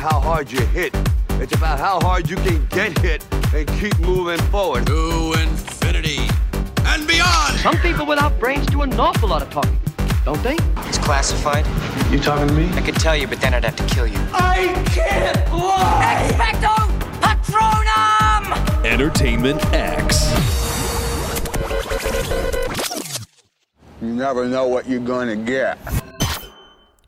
how hard you hit. It's about how hard you can get hit and keep moving forward. To infinity and beyond! Some people without brains do an awful lot of talking, don't they? It's classified. You talking to me? I could tell you, but then I'd have to kill you. I can't lie! Expecto Patronum! Entertainment X. You never know what you're going to get.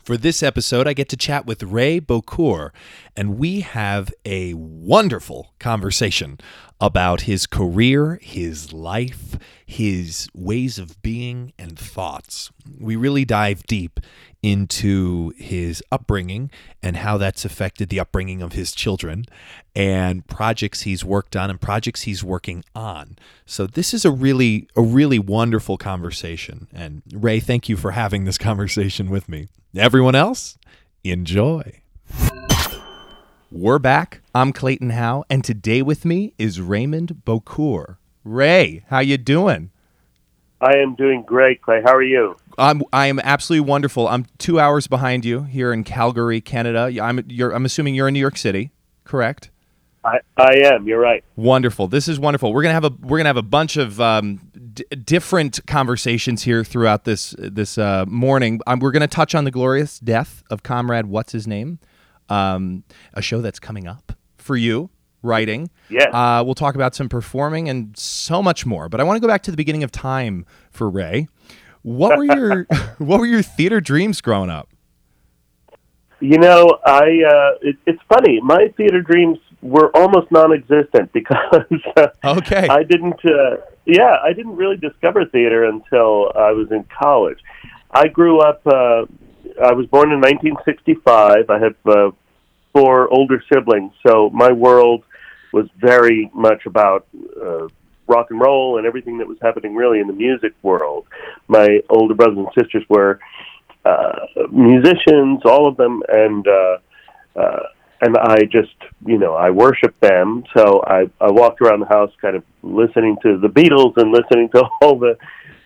For this episode, I get to chat with Ray Bokhour, and we have a wonderful conversation about his career, his life, his ways of being, and thoughts. We really dive deep into his upbringing and how that's affected the upbringing of his children and projects he's worked on and projects he's working on. So this is a really a really wonderful conversation and Ray thank you for having this conversation with me. Everyone else, enjoy. We're back. I'm Clayton Howe and today with me is Raymond Bokhour. Ray, how you doing? I am doing great, Clay. How are you? I'm I am absolutely wonderful. I'm two hours behind you here in Calgary, Canada. I'm you're, I'm assuming you're in New York City, correct? I, I am. You're right. Wonderful. This is wonderful. We're gonna have a we're gonna have a bunch of um, d- different conversations here throughout this this uh, morning. Um, we're gonna touch on the glorious death of Comrade What's His Name, um, a show that's coming up for you writing. Yeah. Uh, we'll talk about some performing and so much more. But I want to go back to the beginning of time for Ray. What were your What were your theater dreams growing up? You know, I uh, it, it's funny. My theater dreams were almost non-existent because uh, Okay. I didn't. Uh, yeah, I didn't really discover theater until I was in college. I grew up. Uh, I was born in 1965. I have uh, four older siblings, so my world was very much about uh, rock and roll and everything that was happening really in the music world. My older brothers and sisters were uh, musicians, all of them, and uh, uh, and I just you know I worshiped them. So I I walked around the house, kind of listening to the Beatles and listening to all the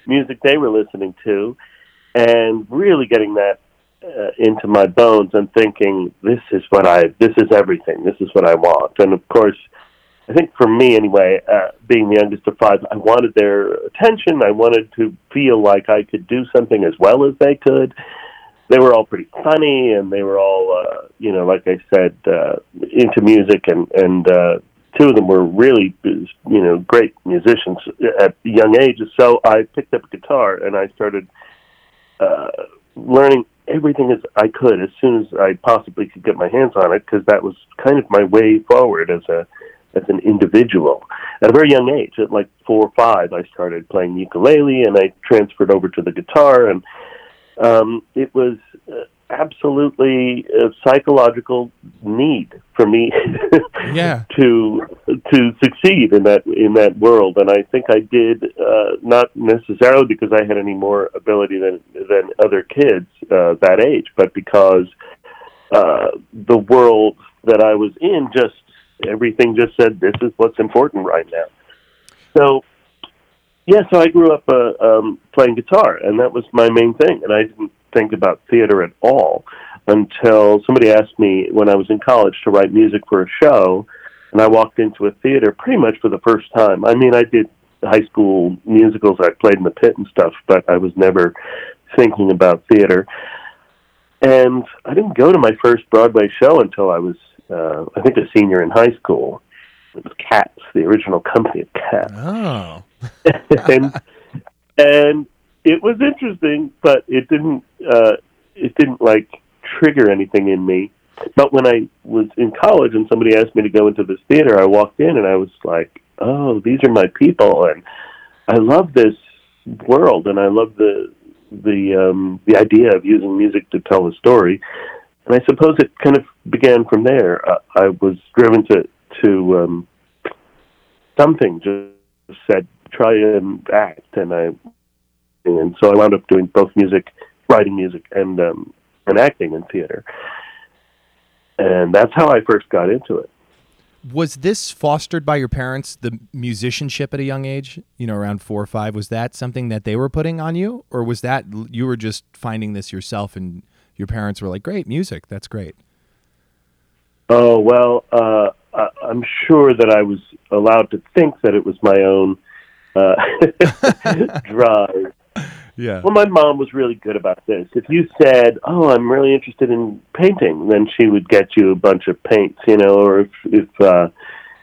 music they were listening to, and really getting that uh, into my bones and thinking this is what I this is everything. This is what I want. And of course. I think for me anyway, uh, being the youngest of five, I wanted their attention. I wanted to feel like I could do something as well as they could. They were all pretty funny, and they were all, uh, you know, like I said, uh, into music, and and uh, two of them were really, you know, great musicians at young ages. So I picked up a guitar and I started uh, learning everything as I could as soon as I possibly could get my hands on it, because that was kind of my way forward as a as an individual. At a very young age, at like four or five, I started playing ukulele, and I transferred over to the guitar, and um, it was absolutely a psychological need for me Yeah. to to succeed in that in that world, and I think I did uh, not necessarily because I had any more ability than than other kids uh, that age, but because uh, the world that I was in just everything just said this is what's important right now. So yeah, so I grew up uh, um, playing guitar, and that was my main thing. And I didn't think about theater at all until somebody asked me when I was in college to write music for a show, and I walked into a theater pretty much for the first time. I mean, I did high school musicals, I played in the pit and stuff, but I was never thinking about theater. And I didn't go to my first Broadway show until I was, uh, I think, a senior in high school. It was Cats, the original company of Cats Oh. and and it was interesting, but it didn't uh, it didn't like trigger anything in me. But when I was in college and somebody asked me to go into this theater, I walked in and I was like, "Oh, these are my people," and I love this world, and I love the the um, the idea of using music to tell a story. And I suppose it kind of began from there. Uh, I was driven to to um, something just said try and act, and I and so I wound up doing both music, writing music, and um, and acting in theater, and that's how I first got into it. Was this fostered by your parents, the musicianship at a young age? You know, around four or five. Was that something that they were putting on you, or was that you were just finding this yourself, and your parents were like, "Great music, that's great." Oh well, uh, I, I'm sure that I was allowed to think that it was my own uh, drive. Yeah. Well, my mom was really good about this. If you said, "Oh, I'm really interested in painting," then she would get you a bunch of paints, you know. Or if if uh,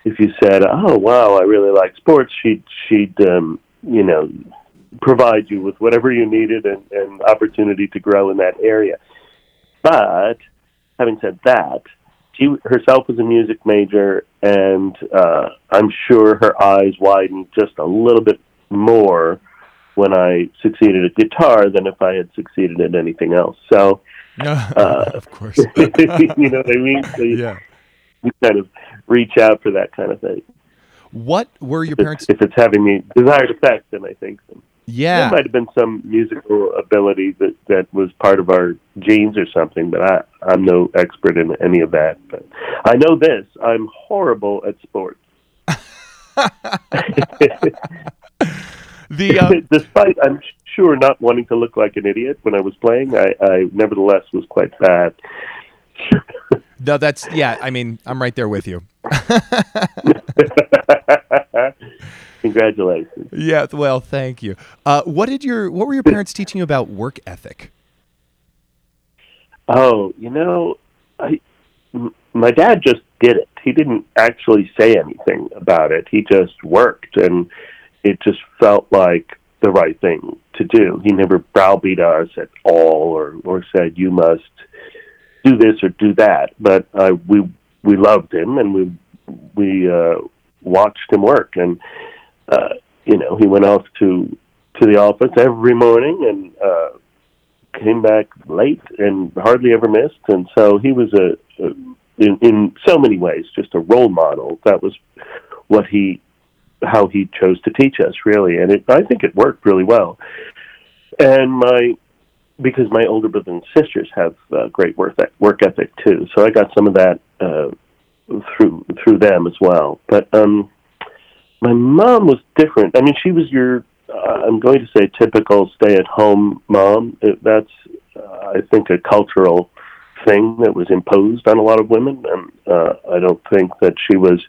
if you said, "Oh, wow, I really like sports," she'd she'd um, you know provide you with whatever you needed and, and opportunity to grow in that area. But having said that, she herself was a music major, and uh, I'm sure her eyes widened just a little bit more when I succeeded at guitar than if I had succeeded at anything else. So, uh, of course. you know what I mean? So you, yeah. you kind of reach out for that kind of thing. What were your If, parents? if it's having the desired effect, then I think there Yeah. might have been some musical ability that that was part of our genes or something. But I I'm no expert in any of that. But I know this: I'm horrible at sports. The uh, Despite, I'm sure, not wanting to look like an idiot when I was playing, I, I nevertheless was quite bad. no, that's yeah. I mean, I'm right there with you. Congratulations. Yeah. Well, thank you. Uh, what did your What were your parents teaching you about work ethic? Oh, you know, I, m- my dad just did it. He didn't actually say anything about it. He just worked, and it just felt like the right thing to do. He never browbeat us at all, or or said you must do this or do that. But uh, we we loved him, and we we uh, watched him work, and uh, you know he went off to to the office every morning and. Uh, came back late and hardly ever missed, and so he was a, a in, in so many ways just a role model. That was what he how he chose to teach us really, and it, I think it worked really well. And my because my older brother and sisters have uh, great work work ethic too, so I got some of that uh, through through them as well. But um, my mom was different. I mean, she was your uh, I'm going to say typical stay-at-home mom. It, that's, uh, I think, a cultural thing that was imposed on a lot of women, and uh, I don't think that she was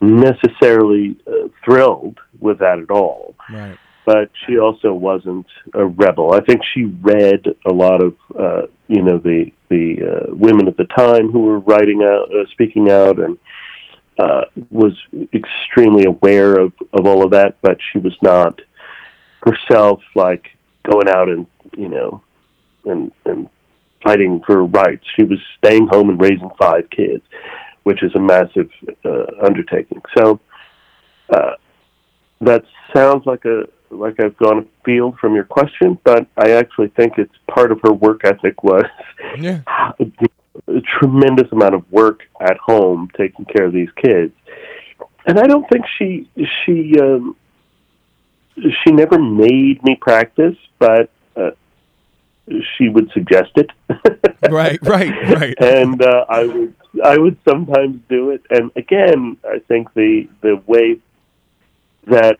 necessarily uh, thrilled with that at all. Right. But she also wasn't a rebel. I think she read a lot of, uh, you know, the the uh, women at the time who were writing out, uh, speaking out, and uh, was extremely aware of, of all of that, but she was not herself like going out and you know and and fighting for rights. She was staying home and raising five kids, which is a massive uh, undertaking. So uh, that sounds like a like I've gone afield from your question, but I actually think it's part of her work ethic was Yeah. a tremendous amount of work at home taking care of these kids and i don't think she she um she never made me practice but she would suggest it Right. Right. Right. and uh, i would i would sometimes do it and again i think the the way that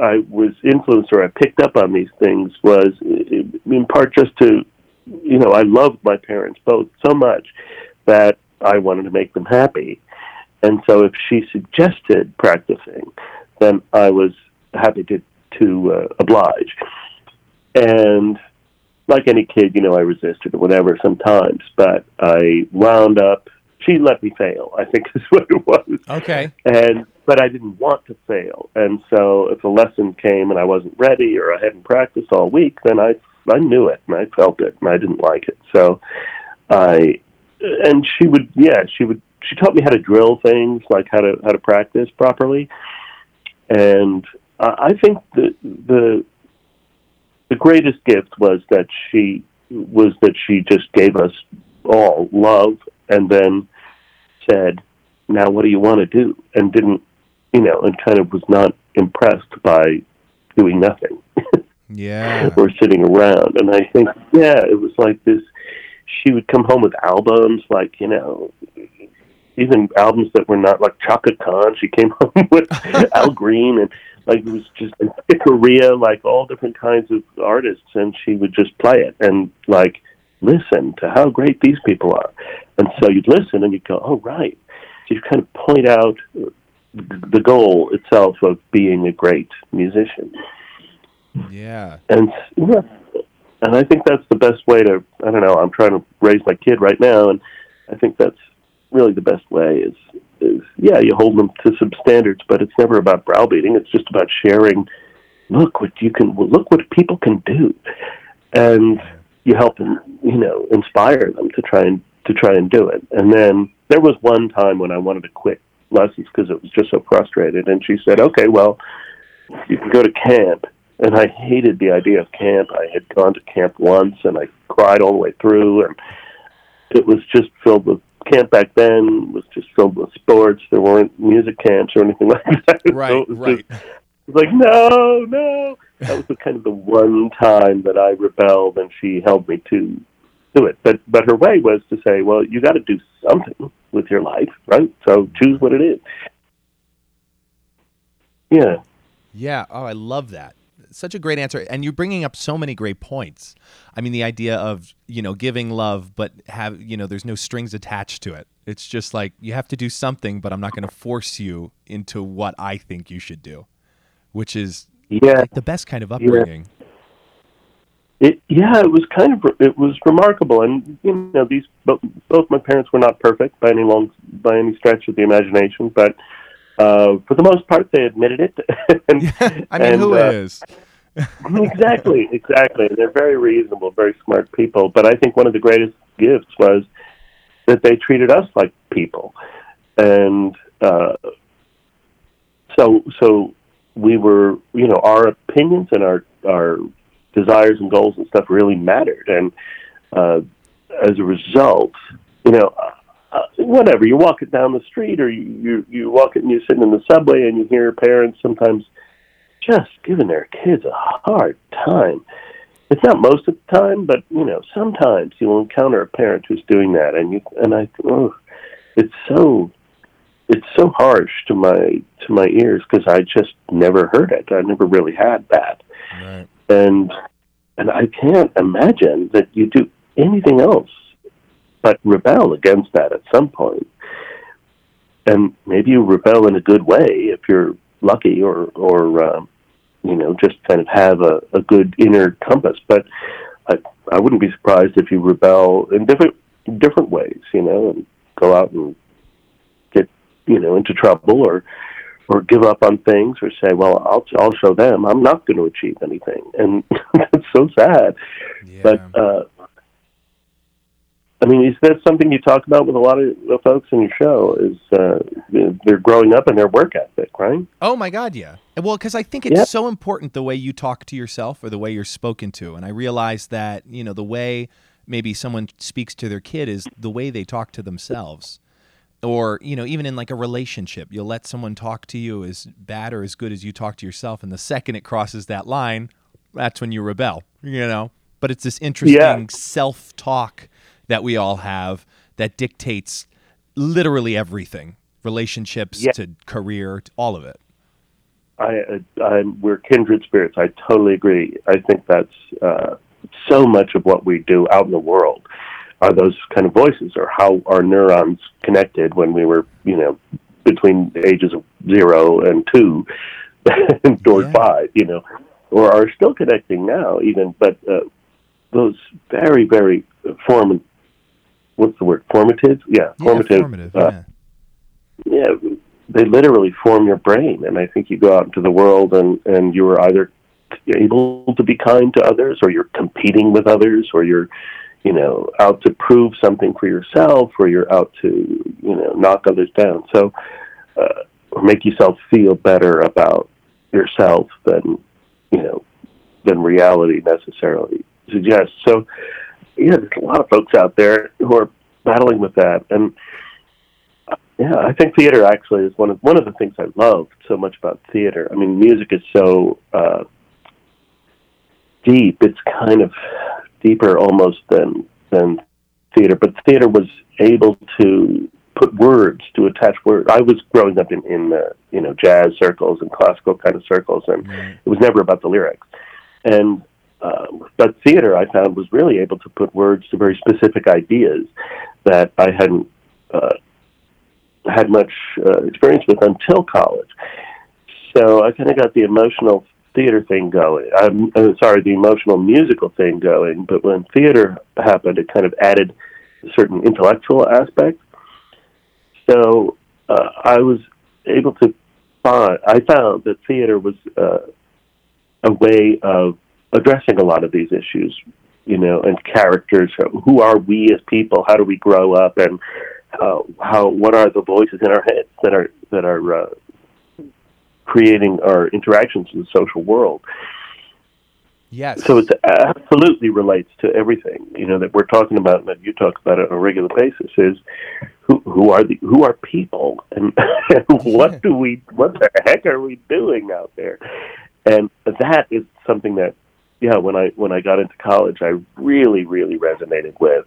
i was influenced or i picked up on these things was in part just to you know, I loved my parents both so much that I wanted to make them happy. And so if she suggested practicing, then I was happy to to uh, oblige. And like any kid, you know, I resisted or whatever sometimes, but I wound up. She let me fail. I think is what it was Okay. and but I didn't want to fail. And so if a lesson came and I wasn't ready or I hadn't practiced all week, then I I knew it and I felt it and I didn't like it. So I and she would yeah, she would she taught me how to drill things, like how to how to practice properly. And I think the the the greatest gift was that she was that she just gave us all love and then said, "Now, what do you want to do?" and didn't, you know, and kind of was not impressed by doing nothing Yeah. or sitting around. And I think, yeah, it was like this. She would come home with albums, like you know, even albums that were not like Chaka Khan. She came home with Al Green and like it was just in Korea, like all different kinds of artists, and she would just play it and like listen to how great these people are. And so you'd listen and you'd go, oh, right. So you kind of point out the goal itself of being a great musician. Yeah. And yeah, and I think that's the best way to. I don't know. I'm trying to raise my kid right now, and I think that's really the best way. Is is yeah, you hold them to some standards, but it's never about browbeating. It's just about sharing. Look what you can. Look what people can do, and you help them. You know, inspire them to try and to try and do it. And then there was one time when I wanted to quit lessons because it was just so frustrated, and she said, "Okay, well, you can go to camp." and I hated the idea of camp. I had gone to camp once and I cried all the way through and it was just filled with camp back then was just filled with sports. There weren't music camps or anything like that. Right, so it was right. Just, it was like, no, no. That was the kind of the one time that I rebelled and she held me to do it. But but her way was to say, Well, you gotta do something with your life, right? So choose what it is. Yeah. Yeah. Oh, I love that. Such a great answer. And you're bringing up so many great points. I mean, the idea of, you know, giving love, but have, you know, there's no strings attached to it. It's just like you have to do something, but I'm not going to force you into what I think you should do, which is Yeah. like the best kind of upbringing. It yeah, it was kind of it was remarkable, and you know these both, both my parents were not perfect by any long by any stretch of the imagination, but uh, for the most part they admitted it. and, I mean, and, who uh, is? exactly, exactly. They're very reasonable, very smart people. But I think one of the greatest gifts was that they treated us like people, and uh, so so we were, you know, our opinions and our our desires and goals and stuff really mattered, and uh, as a result, you know. Uh, whatever you walk it down the street, or you you you walk it and you're sitting in the subway and you hear parents sometimes just giving their kids a hard time. It's not most of the time, but you know, sometimes you'll encounter a parent who's doing that, and you and I, oh, it's so, it's so harsh to my to my ears because I just never heard it. I never really had that, Right. and and I can't imagine that you do anything else but rebel against that at some point. And maybe you rebel in a good way if you're lucky, or or um, you know just kind of have a, a good inner compass. But I I wouldn't be surprised if you rebel in different different ways, you know, and go out and get you know into trouble or or give up on things or say, well, I'll I'll show them I'm not going to achieve anything, and that's so sad. Yeah. But uh, I mean, is that something you talk about with a lot of the folks in your show? Is uh, they're growing up in their work ethic, right? Oh my God, yeah. Well, because I think it's Yeah. so important the way you talk to yourself or the way you're spoken to, and I realize that you know the way maybe someone speaks to their kid is the way they talk to themselves, or you know even in like a relationship, you'll let someone talk to you as bad or as good as you talk to yourself, and the second it crosses that line, that's when you rebel. You know, but it's this interesting self-talk that we all have that dictates literally everything, relationships Yeah. to career, to all of it. I, I I'm, we're kindred spirits. I totally agree. I think that's uh, so much of what we do out in the world are those kind of voices, or how our neurons connected when we were, you know, between the ages of zero and two, or Yeah. five, you know, or are still connecting now, even. But uh, those very, very formative. What's the word? Formative? Yeah, Yeah, formative. formative. uh, yeah. yeah, they literally form your brain. And I think you go out into the world and, and you are either able to be kind to others or you're competing with others or you're, you know, out to prove something for yourself or you're out to, you know, knock others down. So, uh, or make yourself feel better about yourself than, you know, than reality necessarily suggests. So, yeah, there's a lot of folks out there who are battling with that. And, yeah, I think theater actually is one of one of the things I love so much about theater. I mean, music is so uh, deep; it's kind of deeper almost than than theater. But theater was able to put words to attach words. I was growing up in in uh, you know jazz circles and classical kind of circles, and it was never about the lyrics. And uh, but theater, I found, was really able to put words to very specific ideas that I hadn't uh, had much uh, experience with until college. So I kind of got the emotional theater thing going. I'm uh, sorry, the emotional musical thing going. But when theater happened, it kind of added a certain intellectual aspect. So uh, I was able to find. I found that theater was uh, a way of addressing a lot of these issues. You know, and characters. Who are we as people? How do we grow up? And uh, how what are the voices in our heads that are that are uh, creating our interactions in the social world. Yes. So it absolutely relates to everything you know that we're talking about and that you talk about on a regular basis. Is who who are the who are people and what do we what the heck are we doing out there? And that is something that yeah when I when I got into college I really really resonated with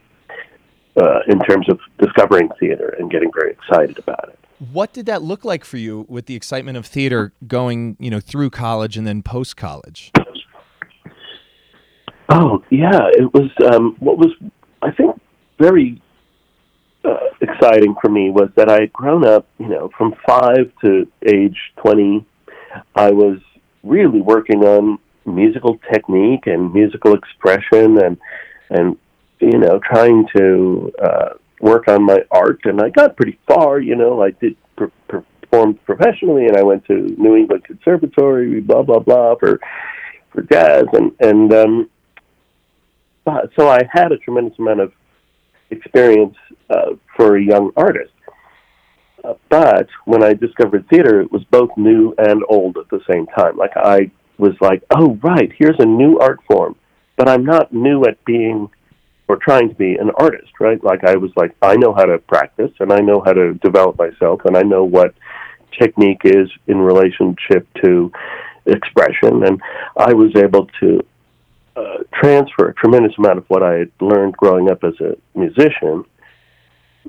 uh, in terms of discovering theater and getting very excited about it. What did that look like for you with the excitement of theater going, you know, through college and then post college? Oh yeah, it was. Um, what was I think very uh, exciting for me was that I had grown up, you know, from five to age twenty. I was really working on musical technique and musical expression and and you know trying to uh, work on my art, and I got pretty far. You know, I did per- perform professionally, and I went to New England Conservatory, blah blah blah, for for jazz, and and um, so I had a tremendous amount of experience uh, for a young artist. Uh, but when I discovered theater, it was both new and old at the same time. Like I was like, oh right, here's a new art form, but I'm not new at being or trying to be an artist, right? Like I was like, I know how to practice and I know how to develop myself and I know what technique is in relationship to expression. And I was able to uh, transfer a tremendous amount of what I had learned growing up as a musician.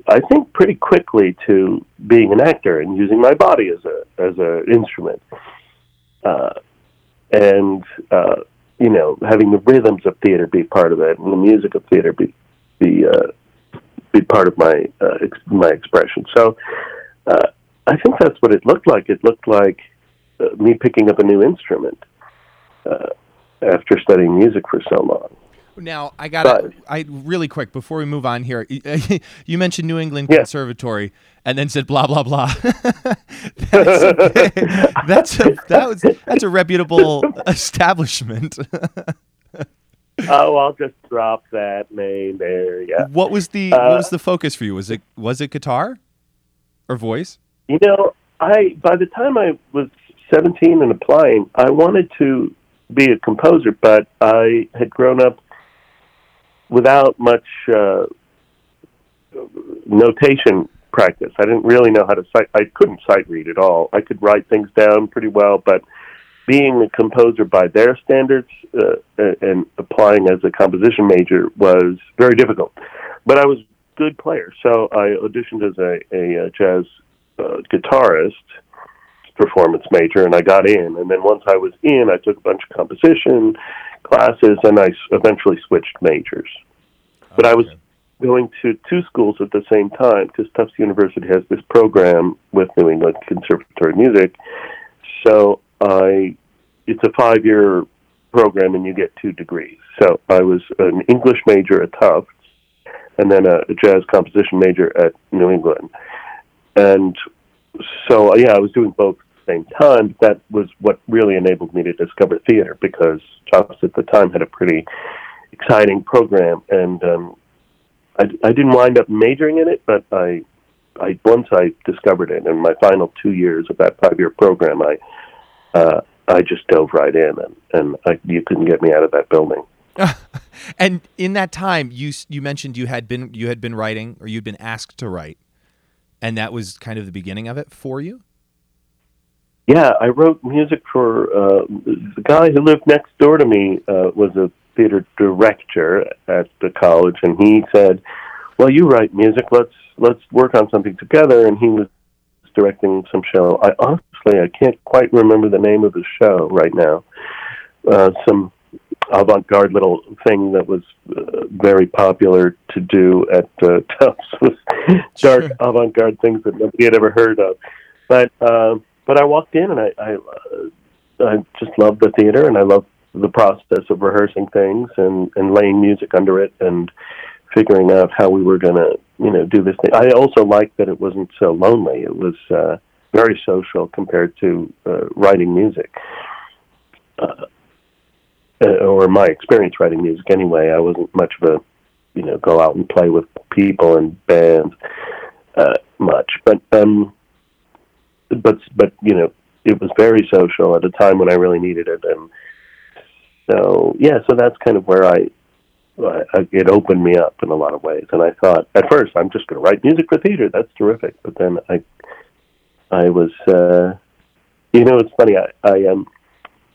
I think pretty quickly to being an actor and using my body as a as an instrument, uh, and uh, you know, having the rhythms of theater be part of it, and the music of theater be be uh, be part of my uh, ex- my expression. So, uh, I think that's what it looked like. It looked like uh, me picking up a new instrument uh, after studying music for so long. Now I got I really quick before we move on here. You mentioned New England yeah. Conservatory, and then said blah blah blah. that's, a, that's a, that was that's a reputable establishment. oh, I'll just drop that name there. Yeah. What was the uh, what was the focus for you? Was it was it guitar or voice? You know, I by the time I was seventeen and applying, I wanted to be a composer, but I had grown up without much uh, notation practice. I didn't really know how to sight. I couldn't sight read at all. I could write things down pretty well, but being a composer by their standards uh, and applying as a composition major was very difficult. But I was a good player, so I auditioned as a, a, a jazz uh, guitarist performance major, and I got in. And then once I was in, I took a bunch of composition classes, and I eventually switched majors. But I was going to two schools at the same time because Tufts University has this program with New England Conservatory of Music. So I, it's a five-year program, and you get two degrees. So I was an English major at Tufts, and then a, a jazz composition major at New England. And so, yeah, I was doing both same time. That was what really enabled me to discover theater because Tufts at the time had a pretty exciting program, and um, I, I didn't wind up majoring in it, but I, I once I discovered it in my final two years of that five year program, I, uh, I just dove right in, and and I, you couldn't get me out of that building. and in that time, you you mentioned you had been you had been writing, or you'd been asked to write, and that was kind of the beginning of it for you. Yeah, I wrote music for uh, the guy who lived next door to me. Uh, was a theater director at the college, and he said, "Well, you write music. Let's let's work on something together." And he was directing some show. I honestly I can't quite remember the name of the show right now. Uh, some avant-garde little thing that was uh, very popular to do at uh, Tufts was dark avant-garde things that nobody had ever heard of. But um, but I walked in and I I, uh, I just loved the theater and I loved the process of rehearsing things and and laying music under it and figuring out how we were going to you know do this thing. I also liked that it wasn't so lonely. It was uh, very social compared to uh, writing music. Uh, uh, or my experience writing music anyway, I wasn't much of a, you know, go out and play with people and bands uh, much. But um, but but you know, it was very social at a time when I really needed it, and so yeah, so that's kind of where I. I it opened me up in a lot of ways, and I thought at first I'm just going to write music for theater. That's terrific. But then I, I was, uh, you know, it's funny. I, I um,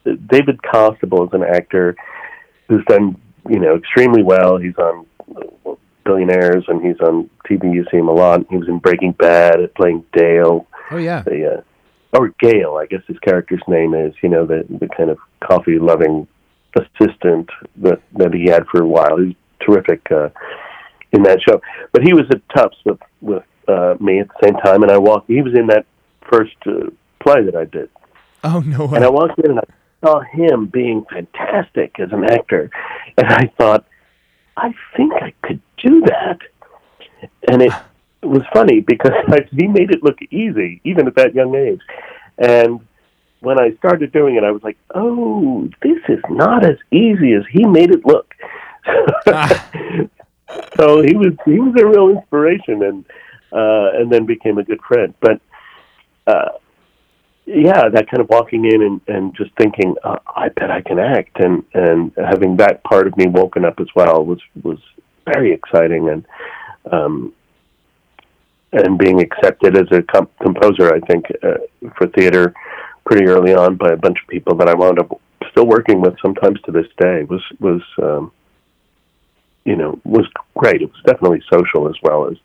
David Costabile is an actor who's done you know extremely well. He's on Billionaires and he's on TV. You see him a lot. He was in Breaking Bad, playing Dale. Oh yeah. The uh, or Gale, I guess his character's name is. You know the the kind of coffee loving assistant that that he had for a while. He's terrific uh, in that show. But he was at Tufts with with uh, me at the same time, and I walked. He was in that first uh, play that I did, Oh no way. and I walked in and I saw him being fantastic as an actor, and I thought, I think I could do that. And it was funny because he made it look easy, even at that young age. And when I started doing it, I was like, "Oh, this is not as easy as he made it look." so he was he was a real inspiration, and uh, and then became a good friend. But uh, yeah, that kind of walking in and, and just thinking, uh, I bet I can act, and and having that part of me woken up as well was was very exciting, and um, and being accepted as a comp- composer, I think uh, for theater pretty early on by a bunch of people that I wound up still working with sometimes to this day was was um, you know was great. It was definitely social as well as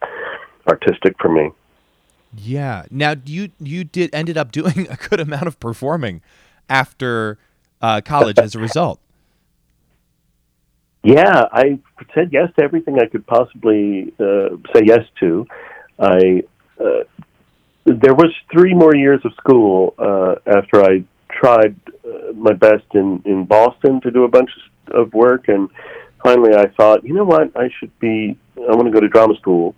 artistic for me. Yeah. Now you you did ended up doing a good amount of performing after uh, college as a result. Yeah, I said yes to everything I could possibly uh, say yes to. I uh, there was three more years of school uh, after I tried uh, my best in in Boston to do a bunch of work, and finally I thought, you know what, I should be. I want to go to drama school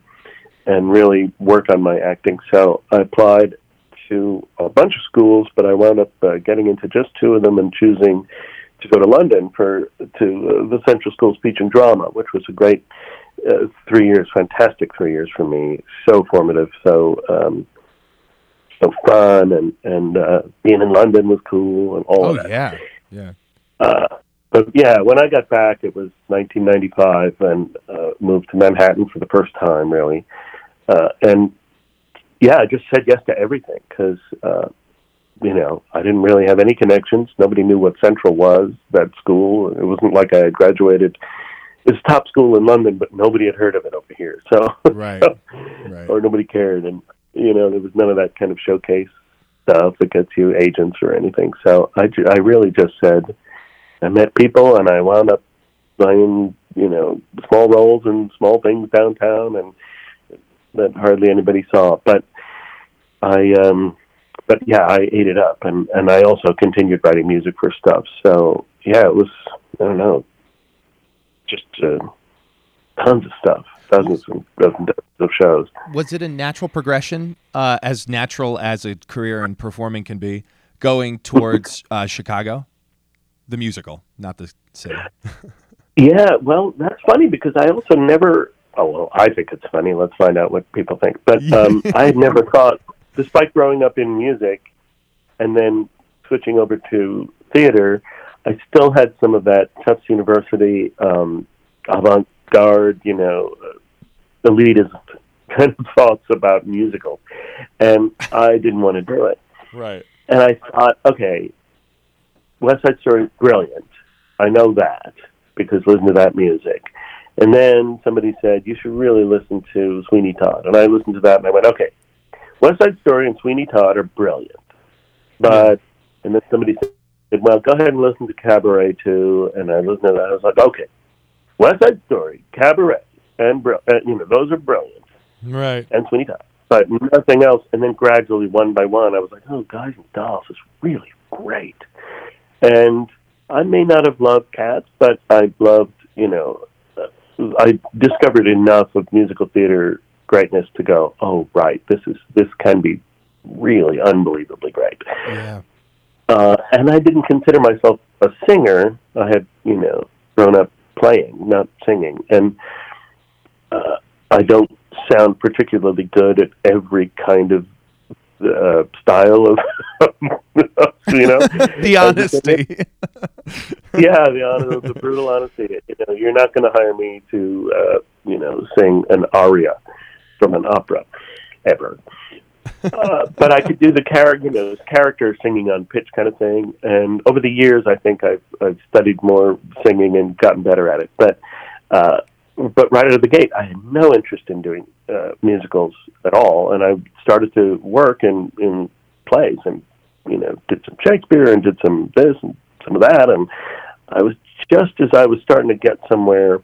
and really work on my acting. So I applied to a bunch of schools, but I wound up uh, getting into just two of them and choosing to go to London for to uh, the Central School of Speech and Drama, which was a great uh, three years, fantastic three years for me. So formative, so um, so fun, and and uh, being in London was cool, and all Oh of that. yeah. Yeah. Uh, but yeah, when I got back, it was 1995, and uh, moved to Manhattan for the first time, really. Uh, and yeah, I just said yes to everything because uh, you know I didn't really have any connections. Nobody knew what Central was. That school. It wasn't like I had graduated. It's top school in London, but nobody had heard of it over here. So Right. Right. or nobody cared, and you know there was none of that kind of showcase stuff that gets you agents or anything. So I, I really just said I met people, and I wound up playing you know small roles and small things downtown, and that hardly anybody saw. But I, um, but yeah, I ate it up, and and I also continued writing music for stuff. So yeah, it was I don't know, just uh, tons of stuff, dozens and dozens of shows. Was it a natural progression, uh, as natural as a career in performing can be, going towards uh, Chicago, the musical, not the city? Yeah, well, that's funny because I also never. Oh well, I think it's funny. Let's find out what people think. But um, I had never thought, despite growing up in music, and then switching over to theater, I still had some of that Tufts University um, avant-garde, you know, uh, elitist kind of thoughts about musicals, and I didn't want to do it. Right. And I thought, okay, West Side Story, is brilliant. I know that because listen to that music. And then somebody said, you should really listen to Sweeney Todd. And I listened to that and I went, okay, West Side Story and Sweeney Todd are brilliant. But, and then somebody said, said, "Well, go ahead and listen to Cabaret too." And I listened to that. I was like, "Okay, West Side Story, Cabaret, and uh, you know those are brilliant, Right. and Sweeney Todd, but nothing else." And then gradually, one by one, I was like, "Oh, Guys and Dolls is really great." And I may not have loved Cats, but I loved, you know, uh, I discovered enough of musical theater greatness to go, "Oh, right, this is this can be really unbelievably great." Yeah. Uh, and I didn't consider myself a singer. I had, you know, grown up playing, not singing, and uh, I don't sound particularly good at every kind of uh, style of, you know, The honesty. yeah, the honor, the brutal honesty. You know, you're not going to hire me to, uh, you know, sing an aria from an opera ever. Uh, but I could do the character, you know, character singing on pitch kind of thing. And over the years, I think I've, I've studied more singing and gotten better at it. But, uh, but right out of the gate, I had no interest in doing uh, musicals at all. And I started to work in in plays and you know did some Shakespeare and did some this and some of that. And I was just as I was starting to get somewhere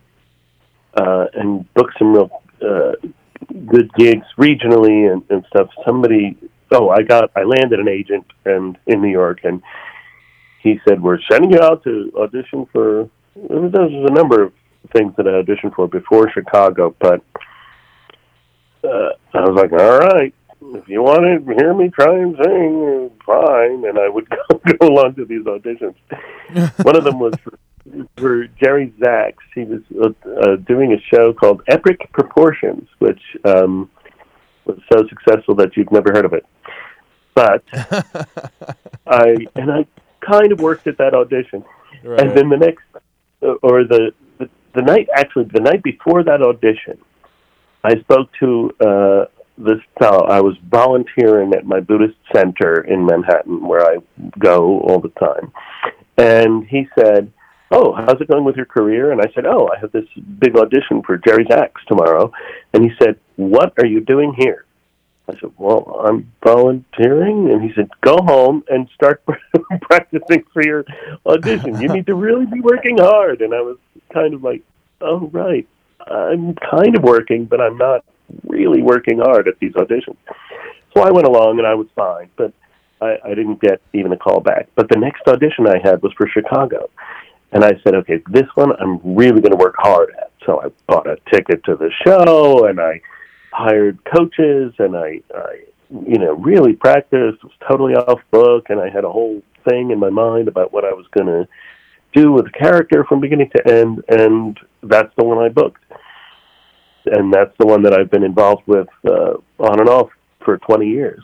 uh, and book some real uh, good gigs regionally and, and stuff. Somebody, oh, I got, I landed an agent and in New York, and he said, "We're sending you out to audition for." There was a number of things that I auditioned for before Chicago, but uh, I was like, "All right." If you want to hear me try and sing, fine. And I would go, go along to these auditions. One of them was for, for Jerry Zaks. He was uh, uh, doing a show called Epic Proportions, which um, was so successful that you've never heard of it. But I and I kind of worked at that audition, and then the next, uh, or the, the the night actually the night before that audition, I spoke to uh, this fellow. I was volunteering at my Buddhist center in Manhattan, where I go all the time, and he said, "Oh, how's it going with your career?" And I said, "Oh, I have this big audition for Jerry Zaks tomorrow." And he said, "What are you doing here?" I said, "Well, I'm volunteering." And he said, "Go home and start practicing for your audition. You need to really be working hard." And I was kind of like, "Oh, right. I'm kind of working, but I'm not really working hard at these auditions." So I went along, and I was fine, but I, I didn't get even a call back. But the next audition I had was for Chicago, and I said, "Okay, this one I'm really going to work hard at." So I bought a ticket to the show, and I hired coaches and I, I you know really practiced was totally off book and i had a whole thing in my mind about what i was going to do with the character from beginning to end and that's the one i booked and that's the one that i've been involved with uh, on and off for 20 years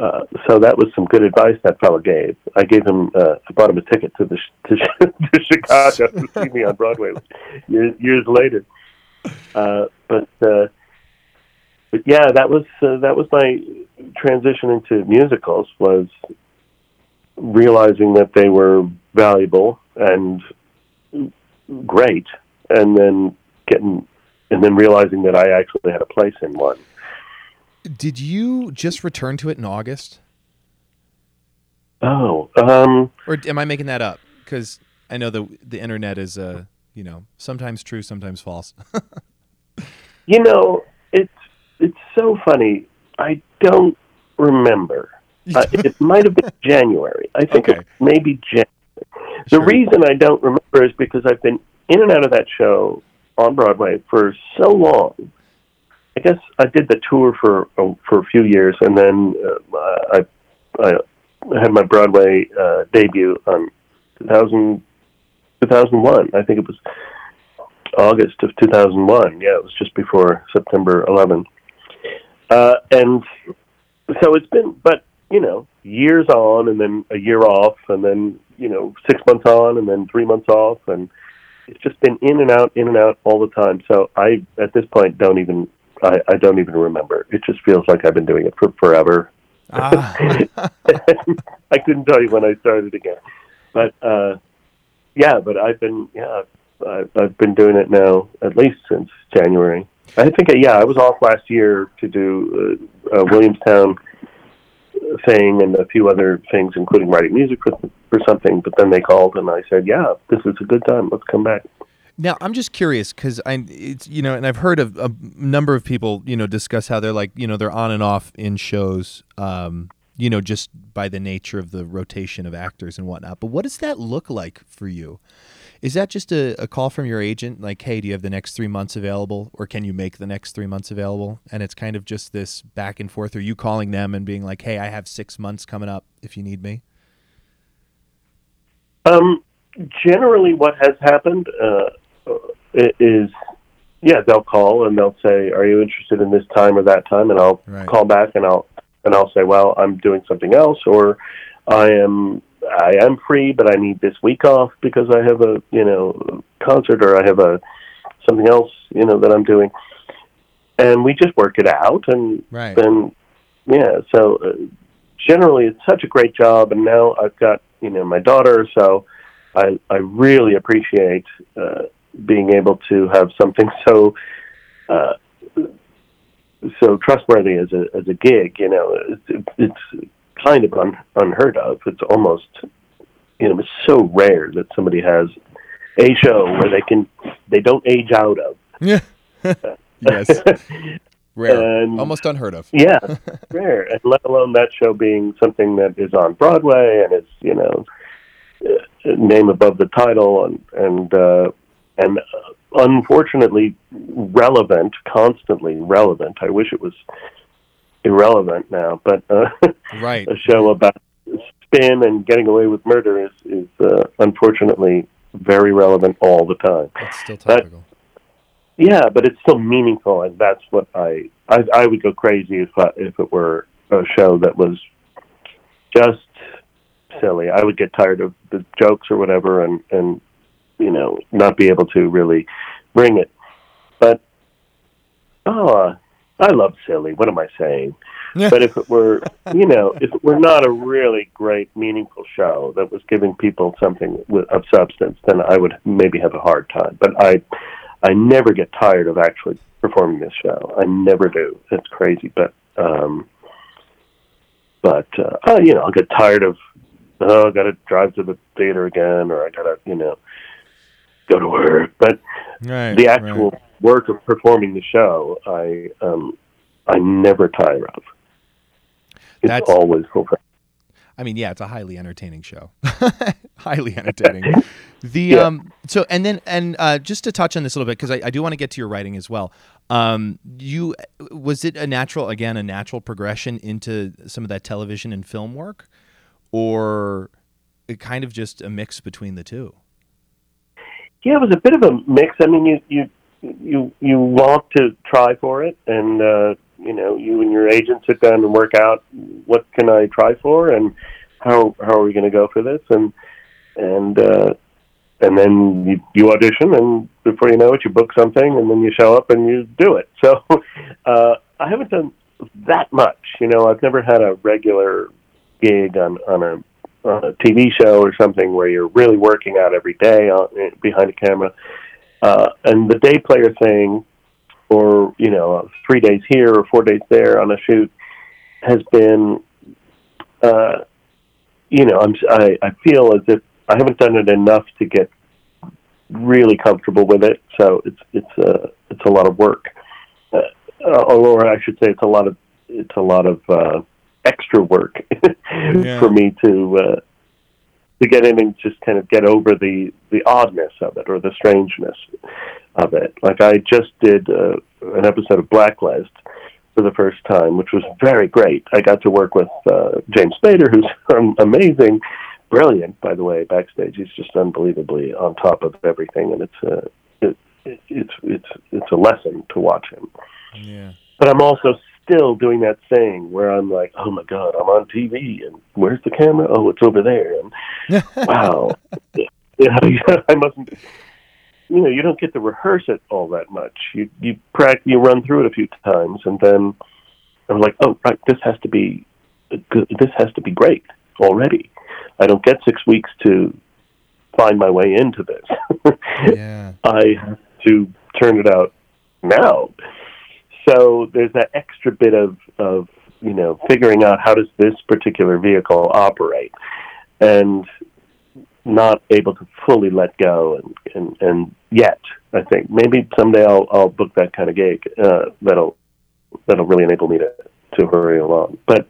uh, so that was some good advice that fellow gave. I gave him, uh, I bought him a ticket to the to, to Chicago to see me on Broadway years, years later. Uh, but uh, but yeah, that was uh, that was my transition into musicals was realizing that they were valuable and great, and then getting and then realizing that I actually had a place in one. Did you just return to it in August? Oh, um, Or am I making that up? Because I know the the internet is, uh, you know, sometimes true, sometimes false. you know, it's it's so funny. I don't remember. Uh, it might have been January. I think Okay. it may January. The Sure. reason I don't remember is because I've been in and out of that show on Broadway for so long. I guess I did the tour for uh, for a few years, and then uh, I, I had my Broadway uh, debut on 2000, 2001. I think it was August of 2001. Yeah, it was just before September 11. Uh, and so it's been, but you know, years on, and then a year off, and then you know, six months on, and then three months off, and it's just been in and out, in and out all the time. So I, at this point, don't even, I, I don't even remember. It just feels like I've been doing it for forever. ah, I couldn't tell you when I started again, but uh, yeah, but I've been, yeah, I've, I've been doing it now at least since January. I think, yeah, I was off last year to do uh, uh, Williamstown thing and a few other things, including writing music for, for something. But then they called and I said, "Yeah, this is a good time. Let's come back." Now, I'm just curious because I, it's you know, and I've heard of a number of people, you know, discuss how they're like, you know, they're on and off in shows, um, you know, just by the nature of the rotation of actors and whatnot. But what does that look like for you? Is that just a, a call from your agent, like, hey, do you have the next three months available, or can you make the next three months available? And it's kind of just this back and forth. Are you calling them and being like, hey, I have six months coming up if you need me? Um, generally, what has happened uh, is, yeah, they'll call and they'll say, "Are you interested in this time or that time?" And I'll Right. call back and I'll and I'll say, "Well, I'm doing something else," or "I am I am free, but I need this week off because I have a you know concert or I have a something else you know that I'm doing." And we just work it out, and Right. then yeah. So uh, generally, it's such a great job, and now I've got you know my daughter, so I I really appreciate uh, being able to have something so uh, so trustworthy as a as a gig. You know, it's, it's kind of un, unheard of. It's almost you know it's so rare that somebody has a show where they can they don't age out of. Yeah. yes. Rare. And- Almost unheard of. Yeah, rare, and let alone that show being something that is on Broadway and is you know uh, name above the title and and uh, and uh, unfortunately relevant, constantly relevant. I wish it was irrelevant now, but uh, Right. a show about spin and getting away with murder is is uh, unfortunately very relevant all the time. It's still topical. Yeah, but it's still meaningful, and that's what I I, I would go crazy if I, if it were a show that was just silly. I would get tired of the jokes or whatever, and and you know not be able to really bring it. But oh, I love silly. What am I saying? but if it were, you know, if it were not a really great, meaningful show that was giving people something with, of substance, then I would maybe have a hard time. But I, I never get tired of actually performing this show. I never do. It's crazy, but, um, but uh, uh, you know, I'll get tired of, oh, I got to drive to the theater again, or I got to, you know, go to work. But Right. the actual work of performing the show, I um, I never tire of. It's That's- always fulfilling. I mean, yeah, it's a highly entertaining show. highly entertaining. The Yeah. um so and then and uh just to touch on this a little bit because I, I do want to get to your writing as well. Um you was it a natural again a natural progression into some of that television and film work or it kind of just a mix between the two? Yeah, it was a bit of a mix. I mean, you you you you want to try for it, and uh, you know, you and your agent sit down and work out what can I try for, and how how are we going to go for this, and and uh, and then you, you audition, and before you know it, you book something, and then you show up and you do it. So uh, I haven't done that much. You know, I've never had a regular gig on on a TV show or something where you're really working out every day on, behind a camera. Uh, and the day player thing, or you know, three days here or four days there on a shoot, has been, uh, you know, I'm I, I feel as if I haven't done it enough to get really comfortable with it. So it's it's a it's a lot of work, uh, or I should say, it's a lot of it's a lot of uh, extra work for me to uh, to get in and just kind of get over the the oddness of it or the strangeness of it. Like I just did uh, an episode of Blacklist for the first time, which was very great. I got to work with uh, James Spader, who's amazing, brilliant, by the way. Backstage, he's just unbelievably on top of everything, and it's a it, it, it's it's it's a lesson to watch him Yeah. but I'm also still doing that thing where I'm like, oh my god, I'm on TV, and where's the camera? Oh, it's over there, and wow, you know, I mustn't. You know, you don't get to rehearse it all that much. You you practice, you run through it a few times, and then I'm like, oh right, this has to be good. This has to be great already. I don't get six weeks to find my way into this. Yeah. I have to turn it out now. So there's that extra bit of of you know, figuring out how does this particular vehicle operate, and not able to fully let go and and, and yet I think maybe someday I'll I'll book that kind of gig uh, that'll that'll really enable me to to hurry along. But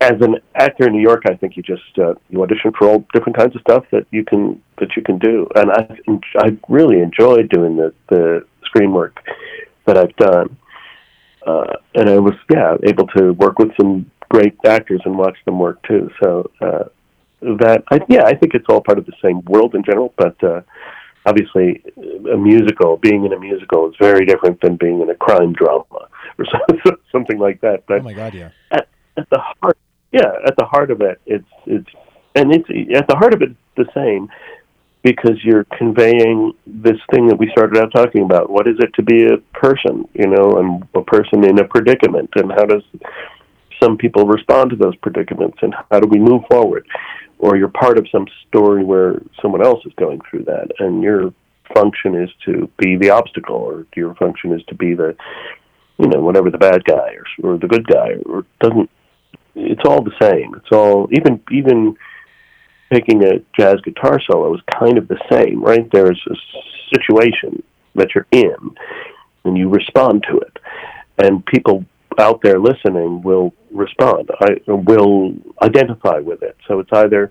as an actor in New York, I think you just uh, you audition for all different kinds of stuff that you can that you can do, and I I really enjoyed doing the the screen work that I've done, uh, and I was yeah able to work with some great actors and watch them work too. So uh, that I, yeah, I think it's all part of the same world in general, but. Uh, obviously a musical being in a musical is very different than being in a crime drama or something like that but oh my god yeah at, at the heart yeah at the heart of it it's it's and it's at the heart of it the same because you're conveying this thing that we started out talking about. What is it to be a person you know and a person in a predicament and how does some people respond to those predicaments and how do we move forward? Or you're part of some story where someone else is going through that and your function is to be the obstacle or your function is to be the you know whatever the bad guy or, or the good guy or doesn't it's all the same. It's all even even taking a jazz guitar solo is kind of the same right there's a situation that you're in and you respond to it and people out there listening will respond. I will identify with it. So it's either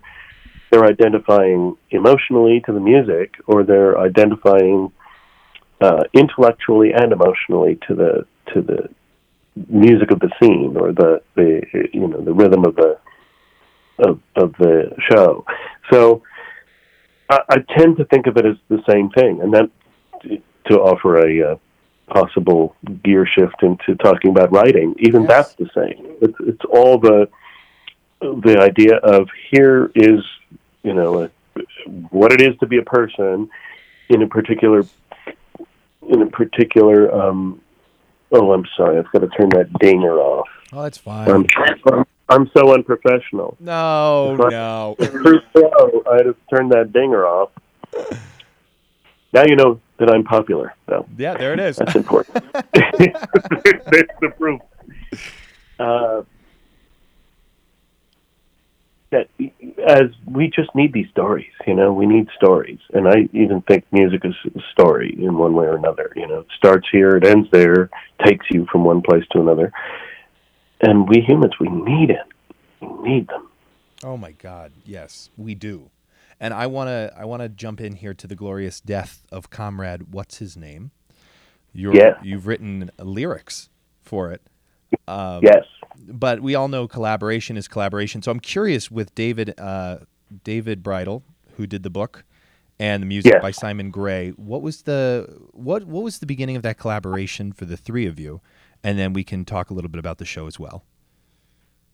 they're identifying emotionally to the music, or they're identifying uh, intellectually and emotionally to the to the music of the scene or the the you know the rhythm of the of, of the show. So I, I tend to think of it as the same thing, and that to offer a uh, possible gear shift into talking about writing, even yes. that's the same. It's, it's all the the idea of here is you know a, what it is to be a person in a particular in a particular. Um, oh, I'm sorry, I've got to turn that dinger off. Oh, that's fine. I'm, I'm so unprofessional. No, no. I just turned that dinger off. Now you know that I'm popular, though. Yeah, there it is. That's important. That's the proof. Uh, that as we just need these stories, you know, we need stories, and I even think music is a story in one way or another. You know, it starts here, it ends there, takes you from one place to another, and we humans, we need it. We need them. Oh my God, yes, we do. And I want to I want to jump in here to the glorious death of comrade what's his name? You're, yeah. You've written lyrics for it. Um, yes. But we all know collaboration is collaboration. So I'm curious with David uh, David Bridel, who did the book, and the music yes. by Simon Gray. What was the what what was the beginning of that collaboration for the three of you? And then we can talk a little bit about the show as well.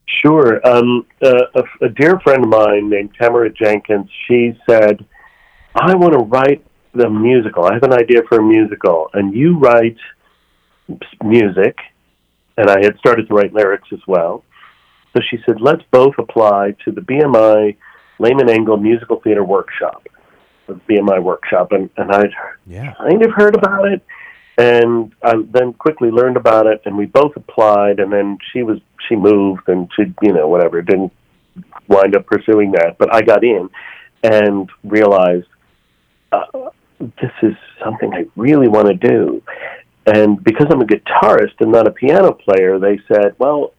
Sure. Um, uh, a, a, dear friend of mine named Tamara Jenkins, she said, I want to write the musical. I have an idea for a musical, and you write music, and I had started to write lyrics as well. So she said, let's both apply to the BMI Lehman Engel Musical Theater Workshop, the BMI Workshop. And, and I'd yeah. kind of heard about it and I then quickly learned about it, and we both applied. And then she was she moved, and she you know whatever didn't wind up pursuing that. But I got in and realized uh, this is something I really want to do. And because I'm a guitarist and not a piano player, they said, well,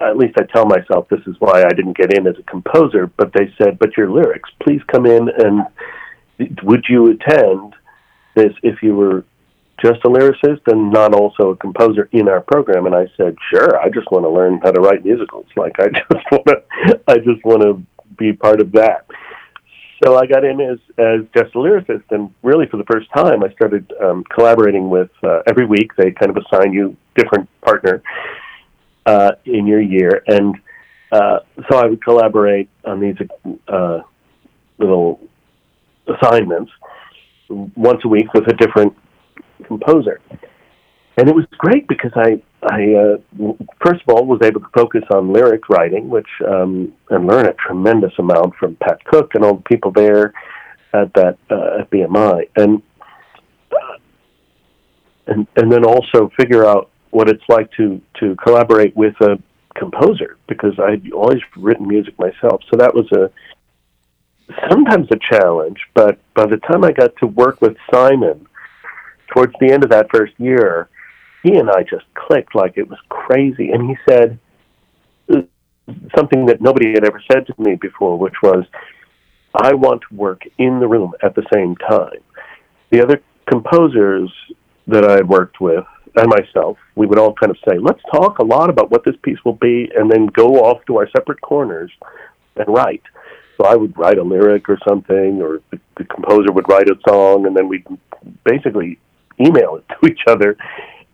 at least I tell myself this is why I didn't get in as a composer. But they said, but your lyrics, please come in and would you attend this if you were just a lyricist and not also a composer in our program. And I said sure I just want to learn how to write musicals. Like I just want to I just want to be part of that. So I got in as as just a lyricist and really for the first time I started um, collaborating with uh, every week they kind of assign you different partner uh, in your year. And uh, so I would collaborate on these uh, little assignments once a week with a different composer. And it was great because I, I uh, first of all was able to focus on lyric writing, which um, and learn a tremendous amount from Pat Cook and all the people there at that uh, at BMI, and uh, and and then also figure out what it's like to to collaborate with a composer because I'd always written music myself. So that was a sometimes a challenge, but by the time I got to work with Simon towards the end of that first year, he and I just clicked like it was crazy. And he said uh, something that nobody had ever said to me before, which was, I want to work in the room at the same time. The other composers that I had worked with and myself, we would all kind of say, let's talk a lot about what this piece will be and then go off to our separate corners and write. So I would write a lyric or something, or the, the composer would write a song, and then we'd basically email it to each other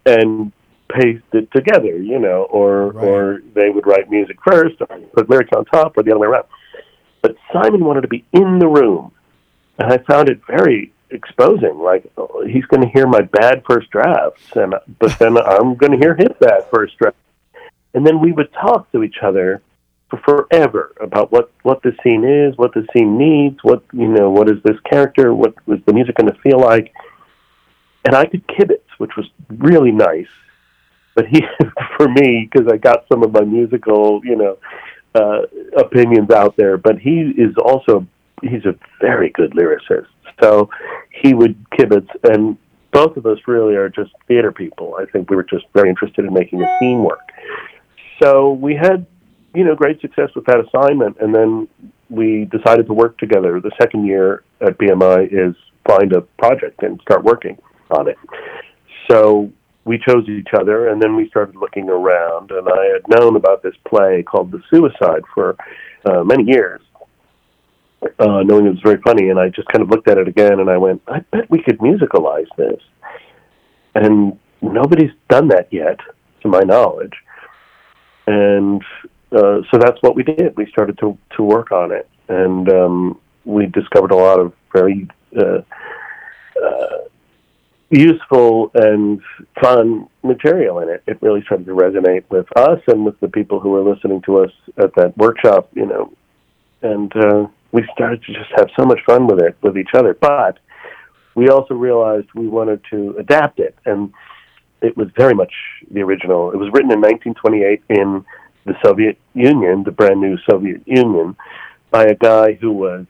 and paste it together, you know, or Right. or they would write music first, or put lyrics on top, or the other way around. But Simon wanted to be in the room, and I found it very exposing. Like oh, he's going to hear my bad first drafts, and but then I'm going to hear his bad first draft, and then we would talk to each other for forever about what what the scene is, what the scene needs, what you know, what is this character, what was the music going to feel like, and I could kibitz, which was really nice. But he, for me, because I got some of my musical, you know, uh, opinions out there. But he is also he's a very good lyricist, so he would kibitz, and both of us really are just theater people. I think we were just very interested in making a scene work. So we had, you know, great success with that assignment, and then we decided to work together. The second year at BMI is find a project and start working on it. So we chose each other, and then we started looking around. And I had known about this play called The Suicide for uh, many years, uh, knowing it was very funny. And I just kind of looked at it again, and I went, I bet we could musicalize this. And nobody's done that yet, to my knowledge. And uh, so that's what we did. We started to to work on it, and um, we discovered a lot of very uh, uh, useful and fun material in it. It really started to resonate with us and with the people who were listening to us at that workshop. You know, and uh, we started to just have so much fun with it with each other. But we also realized we wanted to adapt it, and it was very much the original. It was written in 1928 in the Soviet Union, the brand new Soviet Union, by a guy who was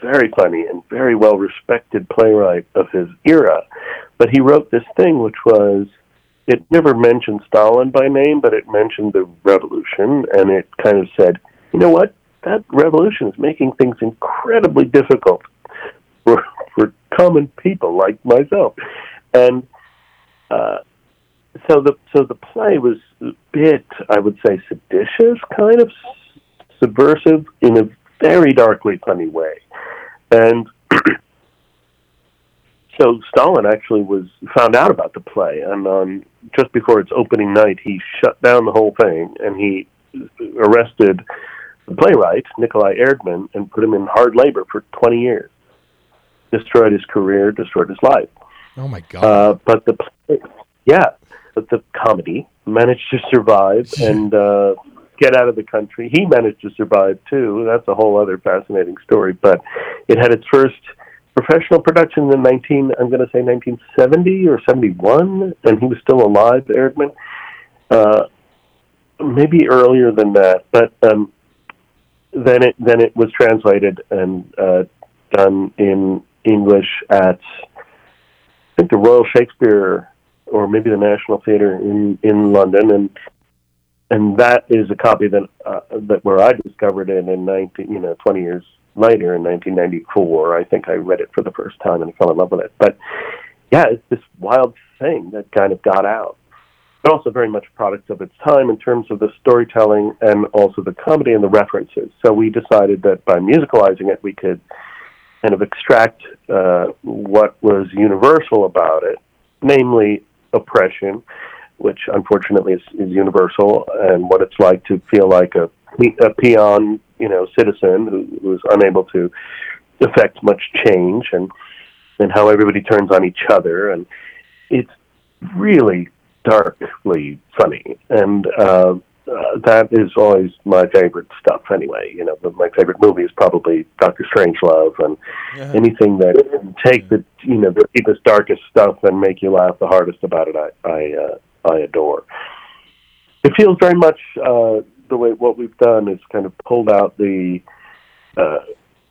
very funny and very well respected playwright of his era. But he wrote this thing which was it never mentioned Stalin by name, but it mentioned the revolution, and it kind of said, you know what? That revolution is making things incredibly difficult for for common people like myself, and uh, so the so the play was a bit, I would say, seditious, kind of subversive in a very darkly funny way, and so Stalin actually was found out about the play, and on just before its opening night, he shut down the whole thing, and he arrested the playwright Nikolai Erdman and put him in hard labor for 20 years. Destroyed his career, destroyed his life. Oh my god. Uh, but the play, yeah, but the comedy managed to survive and uh, get out of the country. He managed to survive too. That's a whole other fascinating story. But it had its first professional production in 19, I'm going to say 1970 or 71, and he was still alive, Erdman. Uh, maybe earlier than that, but um, then it then it was translated and uh, done in English at I think the Royal Shakespeare or maybe the National Theatre in in London, and and that is a copy that uh, that where I discovered it in nineteen you know twenty years later in nineteen ninety four. I think I read it for the first time and fell in love with it. But yeah, it's this wild thing that kind of got out. But also very much product of its time in terms of the storytelling and also the comedy and the references. So we decided that by musicalizing it, we could kind of extract uh, what was universal about it, namely oppression, which unfortunately is, is universal, and what it's like to feel like a, a peon, you know, citizen who, who is unable to affect much change, and and how everybody turns on each other, and it's really darkly funny, and uh, uh, that is always my favorite stuff. Anyway, you know, but my favorite movie is probably Doctor Strangelove, and anything that can take the you know the deepest, darkest stuff and make you laugh the hardest about it. I I uh, I adore. It feels very much uh, the way what we've done is kind of pulled out the. Uh,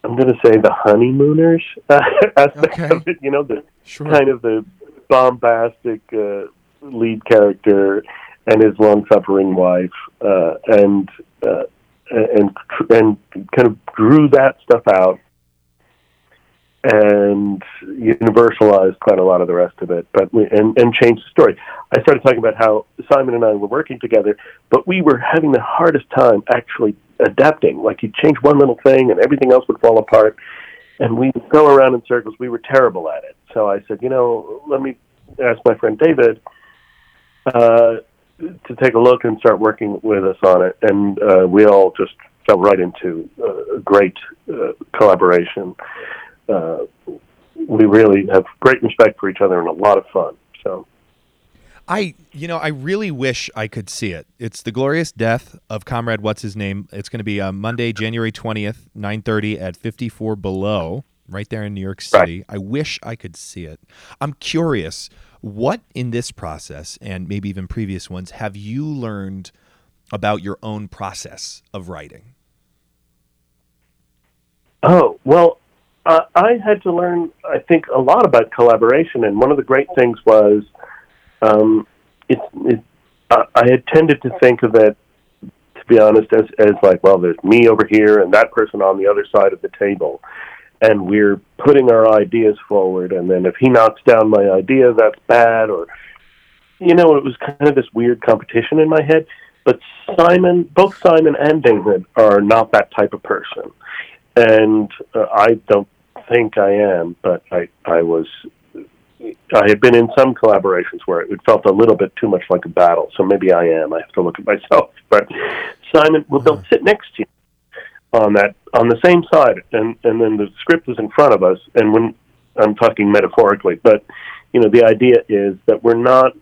I'm going to say the honeymooners aspect Okay. of it. You know, the Sure. kind of the bombastic uh, lead character and his long-suffering wife, uh, and uh, and and kind of drew that stuff out and universalized quite a lot of the rest of it, but we, and and changed the story. I started talking about how Simon and I were working together, but we were having the hardest time actually adapting. Like you'd change one little thing, and everything else would fall apart, and we go around in circles. We were terrible at it. So I said, you know, let me ask my friend David uh, to take a look and start working with us on it, and uh, we all just fell right into a great uh, collaboration. Uh, we really have great respect for each other and a lot of fun. So I, you know, I really wish I could see it. It's the glorious death of Comrade What's His Name. It's going to be uh, Monday, January twentieth, nine thirty at fifty four Below, right there in New York City. I wish I could see it. I'm curious, what in this process and maybe even previous ones have you learned about your own process of writing? Oh, well, uh, I had to learn, I think, a lot about collaboration. And one of the great things was um, it, it, uh, I had tended to think of it, to be honest, as, as like, well, there's me over here and that person on the other side of the table. And we're putting our ideas forward. And then if he knocks down my idea, that's bad. Or, you know, it was kind of this weird competition in my head. But Simon, both Simon and David are not that type of person and uh, I don't think I am, but I I was I had been in some collaborations where it felt a little bit too much like a battle. So maybe I am. I have to look at myself. But Simon, well, they'll sit next to you on that on the same side, and and then the script is in front of us. And when I'm talking metaphorically, but you know, the idea is that we're not.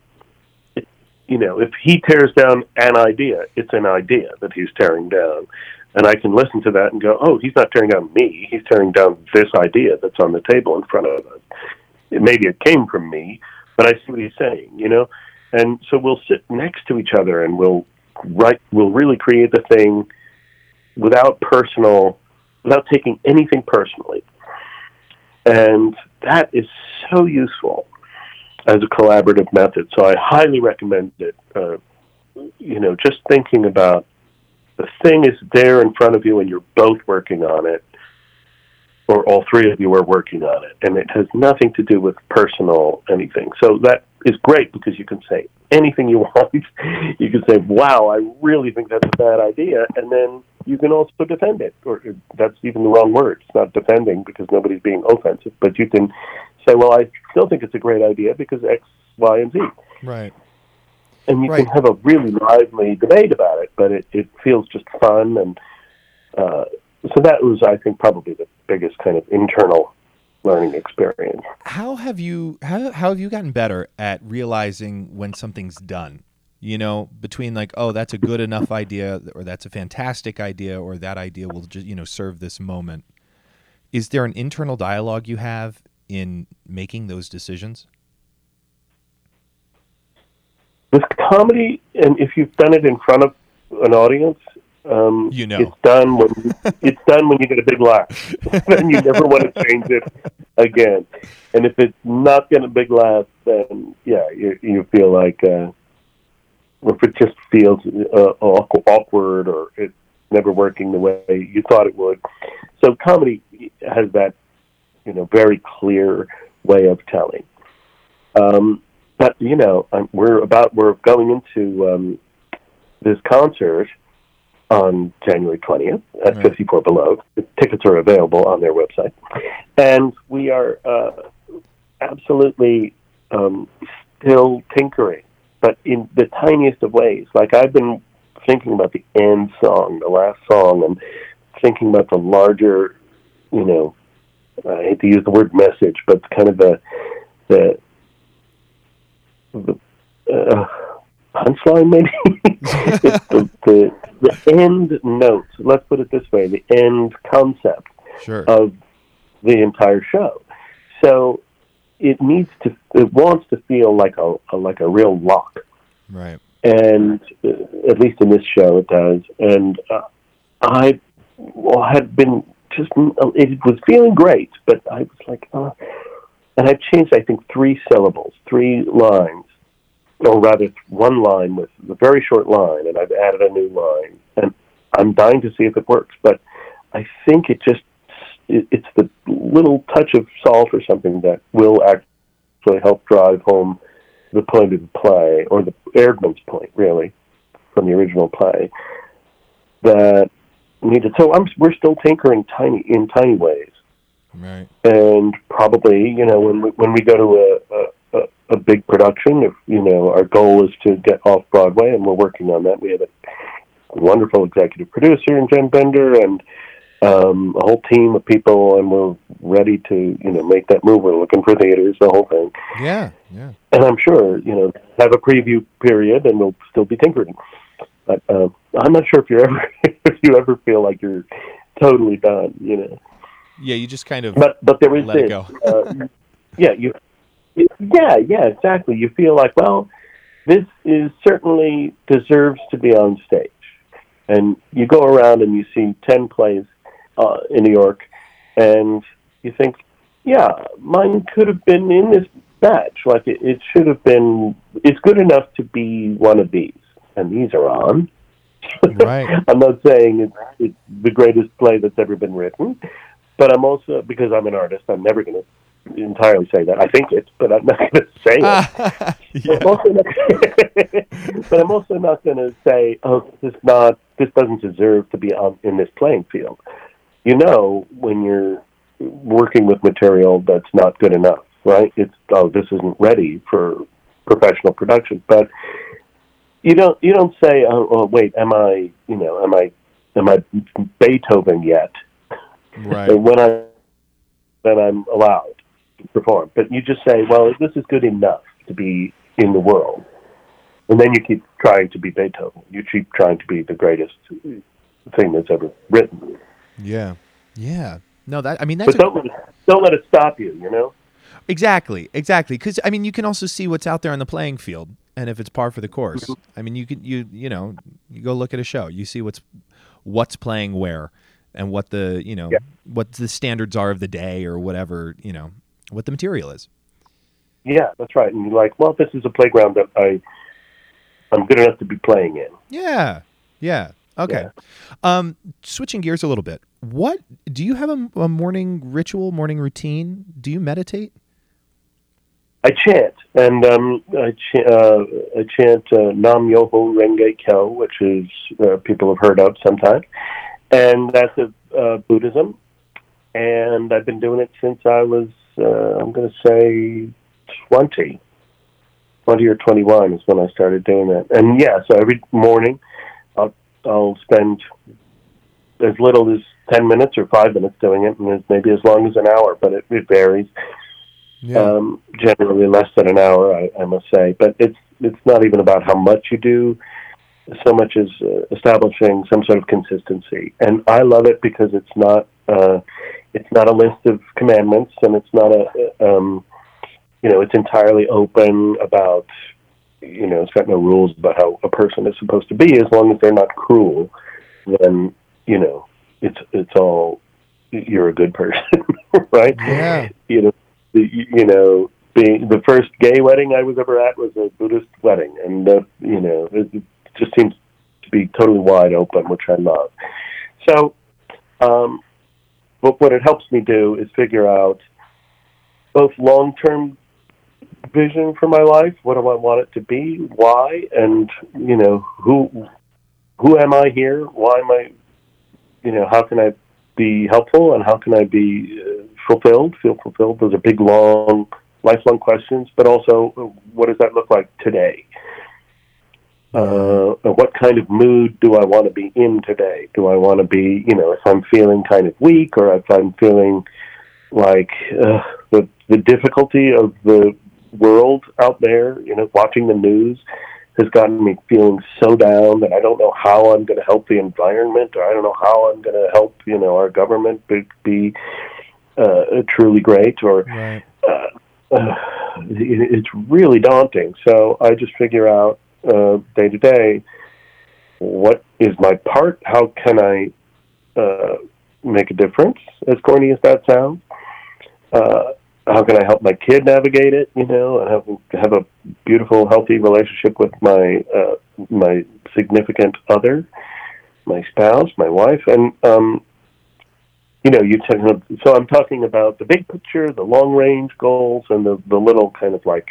You know, if he tears down an idea, it's an idea that he's tearing down and I can listen to that and go, "Oh, he's not tearing down me; he's tearing down this idea that's on the table in front of us." It, maybe it came from me, but I see what he's saying, you know. And so we'll sit next to each other and we'll write. We'll really create the thing without personal, without taking anything personally, and that is so useful as a collaborative method. So I highly recommend it. Uh, you know, just thinking about the thing is there in front of you and you're both working on it or all three of you are working on it and it has nothing to do with personal anything. So that is great because you can say anything you want. You can say wow i really think that's a bad idea and then you can also defend it or that's even the wrong word. It's not defending because nobody's being offensive but you can say well i still think it's a great idea because x y and z. Right. And you Right. can have a really lively debate about it, but it, it feels just fun. And uh, so that was, I think, probably the biggest kind of internal learning experience. how have you how, how have you gotten better at realizing when something's done you know between like oh that's a good enough idea or that's a fantastic idea or that idea will just you know serve this moment is there an internal dialogue you have in making those decisions With comedy, and if you've done it in front of an audience, um, You know. it's done when it's done when you get a big laugh, and you never want to change it again. And if it's not getting a big laugh, then yeah, you you feel like, uh, if it just feels uh, awkward or it's never working the way you thought it would. So comedy has that, you know, very clear way of telling. Um, but you know, um, we're about we're going into um, this concert on January 20th at Right. 54 Below. The tickets are available on their website, and we are uh, absolutely um, still tinkering, but in the tiniest of ways. Like I've been thinking about the end song, the last song, and thinking about the larger, you know, I hate to use the word message, but kind of the the the uh, punchline maybe it's the, the the end note. Let's put it this way: the end concept sure of the entire show. So it needs to, it wants to feel like a, a like a real lock. Right. and uh, at least in this show it does. And uh, I well, had been just it was feeling great, but I was like, uh, and I changed I think three syllables, three lines, or rather one line with a very short line, and I've added a new line, and I'm dying to see if it works, but I think it just it, it's the little touch of salt or something that will actually help drive home the point of the play, or the Erdman's point, really, from the original play, that needed. So I'm, we're still tinkering tiny in tiny ways, Right. and probably, you know, when we, when we go to a, a, a big production, if you know, our goal is to get off Broadway, and we're working on that. We have a wonderful executive producer in Jen Bender, and um, a whole team of people, and we're ready to, you know, make that move. We're looking for theaters, the whole thing Yeah. Yeah. and I'm sure you know have a preview period, and we'll still be tinkering. But uh, I'm not sure if you ever if you ever feel like you're totally done, you know. Yeah. You just kind of. But but there is Let it this, go. uh, yeah, you, yeah, yeah, exactly. You feel like well, this is certainly deserves to be on stage, and you go around and you see ten plays uh, in New York, and you think, yeah, mine could have been in this batch. Like it, it should have been. It's good enough to be one of these, and these are on. Right. I'm not saying it's, it's the greatest play that's ever been written, but I'm also because I'm an artist. I'm never going to entirely say that. I think it, but I'm not going to say it. I'm not, but I'm also not going to say, "Oh, this is not. This doesn't deserve to be on in this playing field." You know, when you're working with material that's not good enough, right? It's oh, this isn't ready for professional production. But you don't you don't say, "Oh, oh wait, am I? You know, am I? Am I Beethoven yet?" Right. When I then I'm allowed perform. But you just say, well, this is good enough to be in the world, and then you keep trying to be Beethoven. You keep trying to be the greatest thing that's ever written. Yeah. Yeah. No, that I mean that's But don't let it, don't let it stop you. You know. exactly exactly because I mean you can also see what's out there on the playing field, and if it's par for the course, mm-hmm. I mean you can you you know you go look at a show, you see what's what's playing where, and what the you know Yeah. what the standards are of the day or whatever you know what the material is. Yeah, that's right. And you're like, well, this is a playground that I I'm good enough to be playing in. Yeah. Yeah. Okay. Um, switching gears a little bit. What do you have a, a morning ritual, morning routine? Do you meditate? I chant, and um, I, ch- uh, I chant uh, Nam Myoho Renge Kyo, which is uh, people have heard of sometimes, and that's a uh, Buddhism, and I've been doing it since I was uh, I'm going to say twenty. 20 or 21 is when I started doing that. And yeah, so every morning I'll, I'll spend as little as 10 minutes or 5 minutes doing it, and maybe as long as an hour, but it, it varies um, generally less than an hour, I, I must say. But it's it's not even about how much you do, so much as uh, establishing some sort of consistency. And I love it because it's not uh, it's not a list of commandments, and it's not a um, you know it's entirely open about you know it's got no rules about how a person is supposed to be as long as they're not cruel. Then you know it's it's all you're a good person, right? Yeah. You know the, you know, being the first gay wedding I was ever at was a Buddhist wedding, and uh, you know, it, it just seems to be totally wide open, which I love. So, um, but what it helps me do is figure out both long-term vision for my life. What do I want it to be? Why? And you know, who who am I here? Why am I? You know, how can I be helpful, and how can I be uh, fulfilled? Feel fulfilled? Those are big, long, lifelong questions. But also, uh, what does that look like today? Uh, what kind of mood do I want to be in today? Do I want to be, you know, if I'm feeling kind of weak, or if I'm feeling like uh, the the difficulty of the world out there, you know, watching the news has gotten me feeling so down that I don't know how I'm going to help the environment, or I don't know how I'm going to help, you know, our government be, be uh, truly great, or Right. uh, uh, it's really daunting. So I just figure out uh, day to day. What is my part? How can I uh, make a difference? As corny as that sounds, uh, how can I help my kid navigate it? You know, and have have a beautiful, healthy relationship with my uh, my significant other, my spouse, my wife, and um, you know, you to, so I'm talking about the big picture, the long range goals, and the the little kind of like,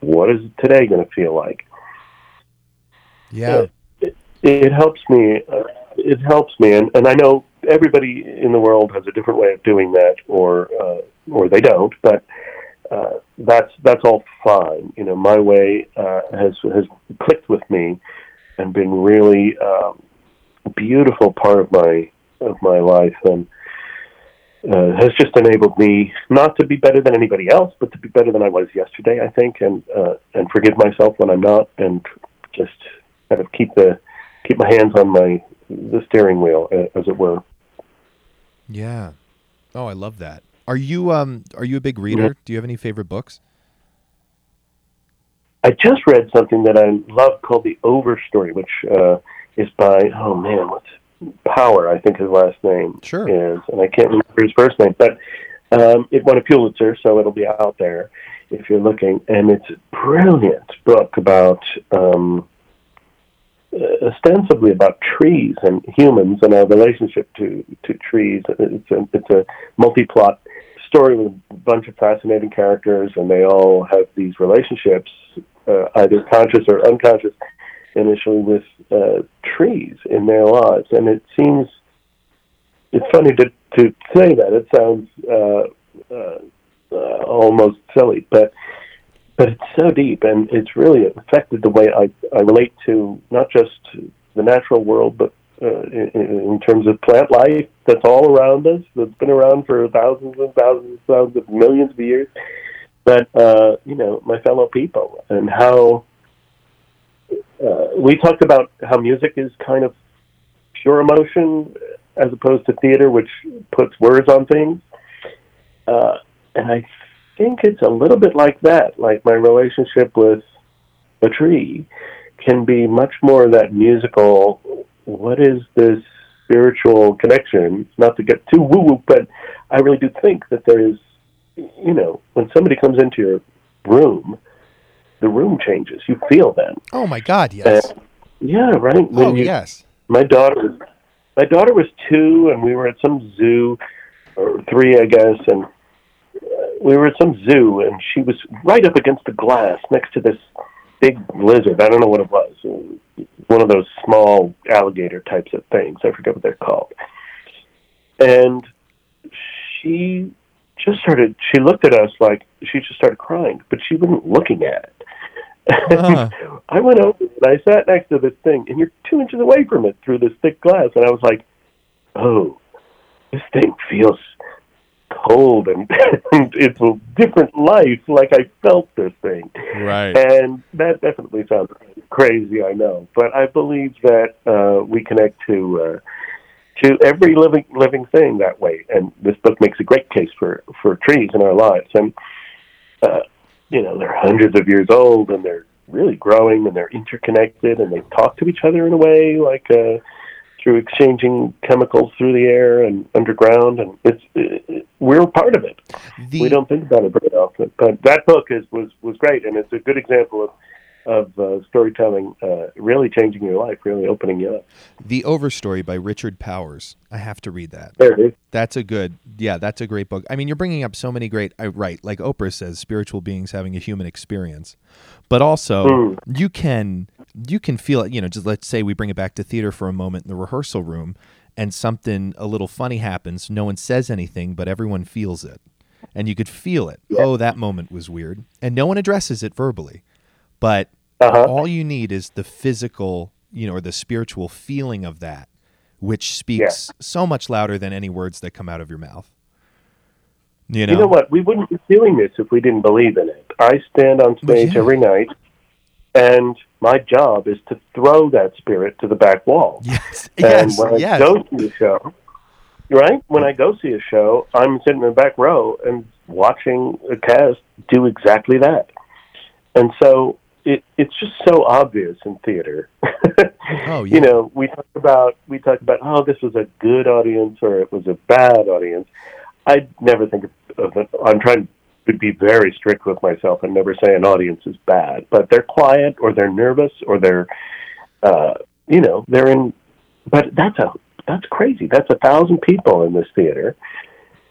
what is today going to feel like? Yeah. It, it helps me. Uh, it helps me, and, and I know everybody in the world has a different way of doing that, or uh, or they don't. But uh, that's that's all fine. You know, my way uh, has has clicked with me, and been really um, beautiful part of my of my life, and uh, has just enabled me not to be better than anybody else, but to be better than I was yesterday. I think, and uh, and forgive myself when I'm not, and just kind of keep the keep my hands on my the steering wheel, as it were. Yeah. Oh, I love that. Are you um are you a big reader? Do you have any favorite books? I just read something that I love called The Overstory, which uh, is by oh man, what's Power? I think his last name Sure. is, and I can't remember his first name, but um, it won a Pulitzer, so it'll be out there if you're looking. And it's a brilliant book about um, ostensibly about trees and humans and our relationship to to trees. It's a it's a multi-plot story with a bunch of fascinating characters, and they all have these relationships, uh, either conscious or unconscious, initially with uh, trees in their lives. And it seems it's funny to to say that it sounds uh, uh, uh, almost silly, but but it's so deep, and it's really affected the way I I relate to not just the natural world, but uh, in, in terms of plant life that's all around us, that's been around for thousands and thousands and thousands of millions of years. But uh, you know, my fellow people, and how uh, we talked about how music is kind of pure emotion as opposed to theater, which puts words on things. Uh, and I think it's a little bit like that. Like my relationship with a tree can be much more that musical. What is this spiritual connection? Not to get too woo woo, but I really do think that there is, you know, when somebody comes into your room, the room changes. You feel them. Oh my god, yes. And- yeah, right. When oh you- yes. my daughter my daughter was two and we were at some zoo or three i guess and we were at some zoo and she was right up against the glass next to this big lizard. I don't know what it was. One of those small alligator types of things. I forget what they're called. And she just started she looked at us like she just started crying but she wasn't looking at it. Uh-huh. I went over and I sat next to this thing, and you're two inches away from it through this thick glass, and I was like, "Oh, this thing feels cold, and, and it's a different life. Like I felt this thing." Right. And that definitely sounds crazy, I know, but I believe that uh, we connect to uh, to every living living thing that way. And this book makes a great case for for trees in our lives. And uh, you know, they're hundreds of years old, and they're really growing, and they're interconnected, and they talk to each other in a way like. Uh, through exchanging chemicals through the air and underground, and it's it, we're part of it The, we don't think about it very often. But that book is was was great, and it's a good example of of uh, storytelling uh, really changing your life, really opening you up. the Overstory by Richard Powers. I have to read that. There it is. That's a good, yeah, that's a great book. I mean, you're bringing up so many great, I right, like Oprah says, spiritual beings having a human experience, but also Mm. you can you can feel it. You know, just let's say we bring it back to theater for a moment in the rehearsal room, and something a little funny happens. No one says anything, but everyone feels it, and you could feel it. Oh, that moment was weird, and no one addresses it verbally, but Uh-huh. all you need is the physical, you know, or the spiritual feeling of that, which speaks so much louder than any words that come out of your mouth. You know, You know what? We wouldn't be doing this if we didn't believe in it. I stand on stage yeah. every night, and my job is to throw that spirit to the back wall. Yes, And yes, when I yes. go see a show, right? When I go see a show, I'm sitting in the back row and watching a cast do exactly that. And so it it's just so obvious in theater. Oh, yeah. You know, we talk about we talk about oh, this was a good audience or it was a bad audience. I never think of, of it. I'm trying to be very strict with myself and never say an audience is bad, but they're quiet or they're nervous or they're, uh, you know, they're in. But that's a that's crazy. That's a thousand people in this theater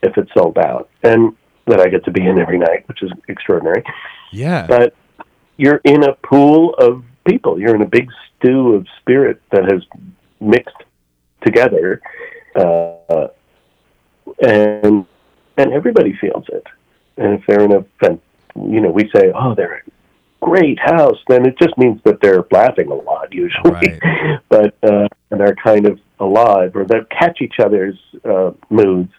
if it's sold out, and that I get to be in every night, which is extraordinary. Yeah. But you're in a pool of people. You're in a big stew of spirit that has mixed together, uh, and and everybody feels it. And if they're in a, you know, we say, oh, they're a great house, then it just means that they're laughing a lot usually, Right. but uh, and they're kind of alive or they catch each other's uh, moods.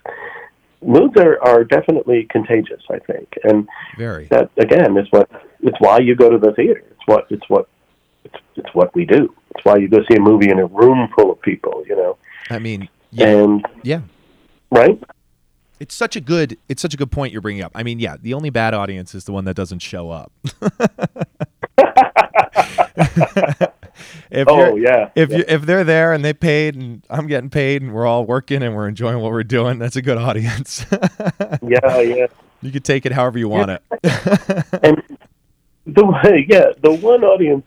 Moods are, are definitely contagious, I think, and Very. that again is what it's why you go to the theater. It's what it's what it's it's what we do. It's why you go see a movie in a room full of people, you know. I mean, yeah. And Yeah. right? It's such a good it's such a good point you're bringing up. I mean, yeah, the only bad audience is the one that doesn't show up. if Oh, yeah, If yeah. you if they're there and they paid and I'm getting paid and we're all working and we're enjoying what we're doing, that's a good audience. Yeah, yeah. you could take it however you want it. And the yeah, the one audience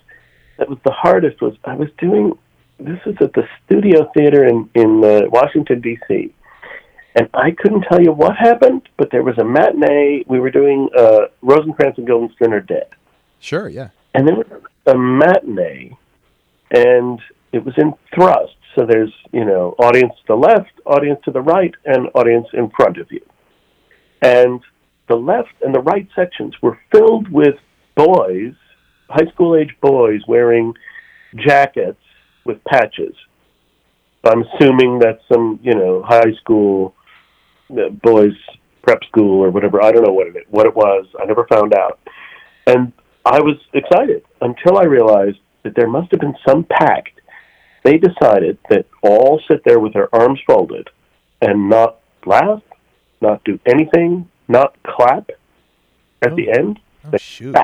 that was the hardest was I was doing. This was at the Studio Theater in in uh, Washington D.C. And I couldn't tell you what happened, but there was a matinee. We were doing uh, Rosencrantz and Guildenstern are dead. sure, yeah. and there was a matinee, and it was in thrust. So there's you know audience to the left, audience to the right, and audience in front of you. And the left and the right sections were filled with boys, high school age boys, wearing jackets with patches. I'm assuming that's some you know high school uh, boys prep school or whatever. I don't know what it what it was. I never found out. And I was excited until I realized that there must have been some pact. They decided that all sit there with their arms folded and not laugh, not do anything, not clap at the oh. end. Oh, They shoot.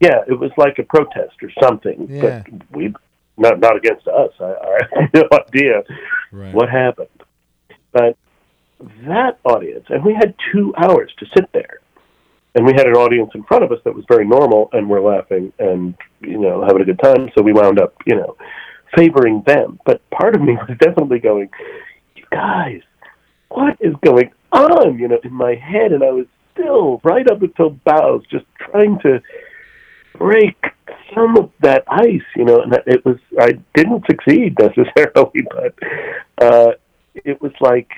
Yeah, it was like a protest or something. Yeah. But we not not against us. I, I have no idea Right. what happened. But that audience, and we had two hours to sit there, and we had an audience in front of us that was very normal, and we're laughing and you know having a good time. So we wound up, you know, favoring them. But part of me was definitely going, "You guys, what is going on?" You know, in my head, and I was still right up until bows, just trying to break some of that ice, you know, and it was I didn't succeed necessarily, but uh it was like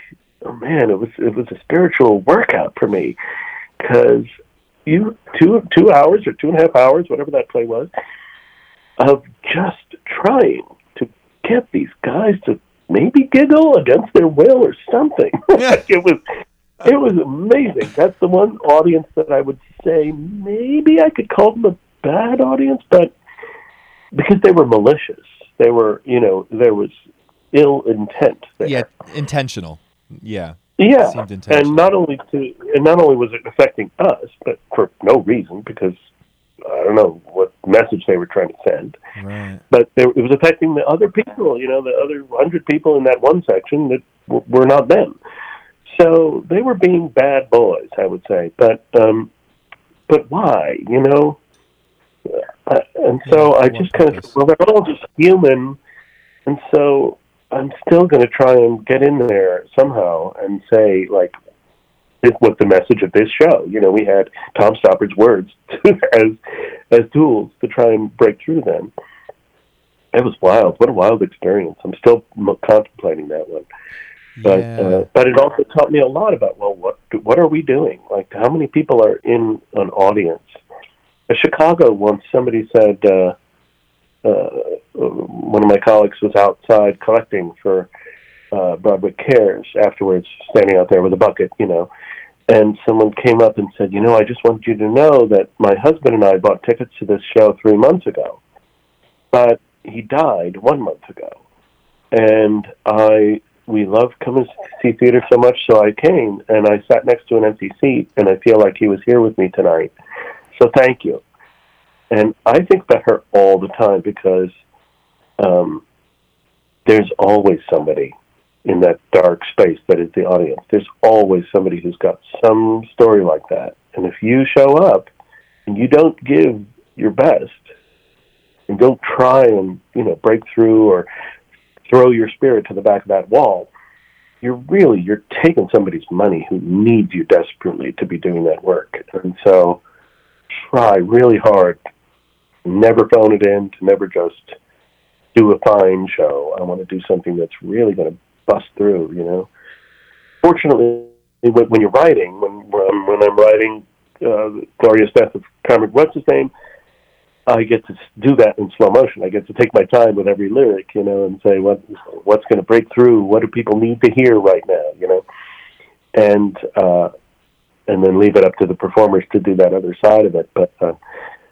oh man, it was it was a spiritual workout for me because you two two hours or two and a half hours, whatever that play was, of just trying to get these guys to maybe giggle against their will or something. like it was it was amazing. That's the one audience that I would say maybe I could call them a bad audience, but because they were malicious, they were you know there was ill intent. There. Yeah, intentional. Yeah. Yeah, and not only to and not only was it affecting us, but for no reason because I don't know what message they were trying to send. Right. But it was affecting the other people, you know, the other hundred people in that one section that w- were not them. So they were being bad boys, I would say. But um, but why, you know? Uh, and so I just kind of well, they're all just human, and so I'm still going to try and get in there somehow and say like. This was the message of this show. You know, we had Tom Stoppard's words as as tools to try and break through them it was wild. What a wild experience. I'm still m- contemplating that one. But yeah. uh, but it also taught me a lot about well, what what are we doing? Like, how many people are in an audience? In Chicago, once somebody said uh, uh, one of my colleagues was outside collecting for uh, Broadway Cares. Afterwards, standing out there with a bucket, you know. And someone came up and said, "You know, I just want you to know that my husband and I bought tickets to this show three months ago, but he died one month ago, and I we love coming to see theater so much, so I came and I sat next to an empty seat, and I feel like he was here with me tonight. So thank you. And I think about her all the time because um, there's always somebody in that dark space that is the audience. There's always somebody who's got some story like that, and if you show up and you don't give your best and don't try and you know break through or throw your spirit to the back of that wall, you're really you're taking somebody's money who needs you desperately to be doing that work. And so try really hard, never phone it in, to never just do a fine show. I want to do something that's really going to bust through. You know. Fortunately, when, you're writing, when when I'm, writing uh, Glorious Death of Comrade, what's his name? I get to do that in slow motion. I get to take my time with every lyric, you know, and say what what's going to break through. What do people need to hear right now, you know, and uh, and then leave it up to the performers to do that other side of it. But uh,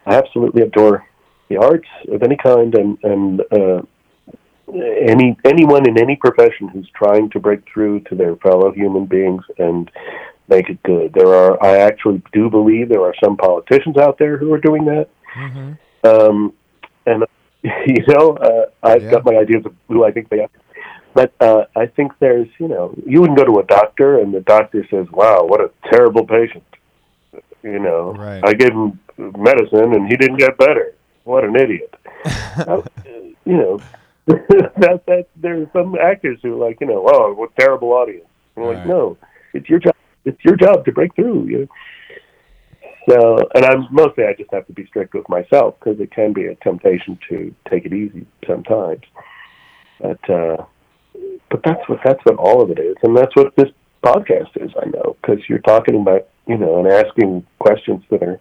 I absolutely adore the arts of any kind, and and uh, any anyone in any profession who's trying to break through to their fellow human beings and make it good. There are, I actually do believe there are some politicians out there who are doing that. Mm-hmm. Um, and you know, uh, I've Yeah. got my ideas of who I think they are. But uh, I think there's, you know, you wouldn't go to a doctor and the doctor says, "Wow, what a terrible patient." You know, Right. I gave him medicine and he didn't get better. What an idiot! Uh, you know, that that there's some actors who are like, you know, oh, what terrible audience. I'm Right. like, no, it's your job. It's your job to break through. You know? So, and I'm mostly I just have to be strict with myself because it can be a temptation to take it easy sometimes. But uh, but that's what that's what all of it is, and that's what this podcast is. I know because you're talking about you know and asking questions that are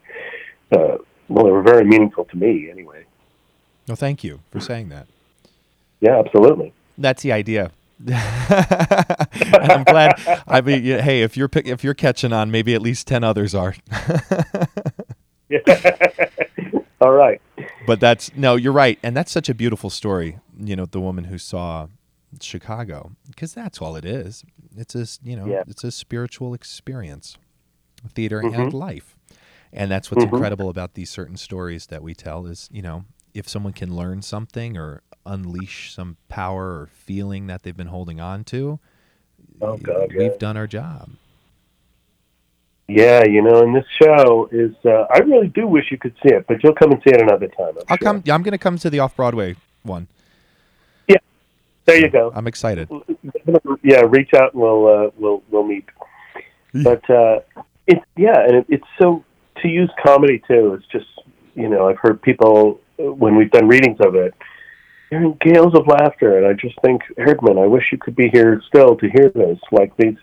uh, well, they were very meaningful to me anyway. Well, thank you for saying that. Yeah, absolutely. That's the idea. and I'm glad. I mean, yeah, hey, if you're pick, if you're catching on, maybe at least ten others are. all right. but that's no, you're right, and that's such a beautiful story. You know, the woman who saw Chicago, because that's all it is. It's It's a you know, Yeah. it's a spiritual experience, theater and Mhm. life, and that's what's Mhm. incredible about these certain stories that we tell. Is you know, if someone can learn something or unleash some power or feeling that they've been holding on to, Oh God, we've yeah. done our job. Yeah, you know, and this show is. Uh, I really do wish you could see it, but you'll come and see it another time. I'm I'll sure. come. I'm going to come to the off Broadway one. Yeah, there you go. I'm excited. yeah, reach out and we'll uh, we'll we'll meet. But uh, it's yeah, and it, it's so to use comedy too. It's just you know I've heard people uh, when we've done readings of it, they're in gales of laughter, and I just think Erdman, I wish you could be here still to hear this. Like these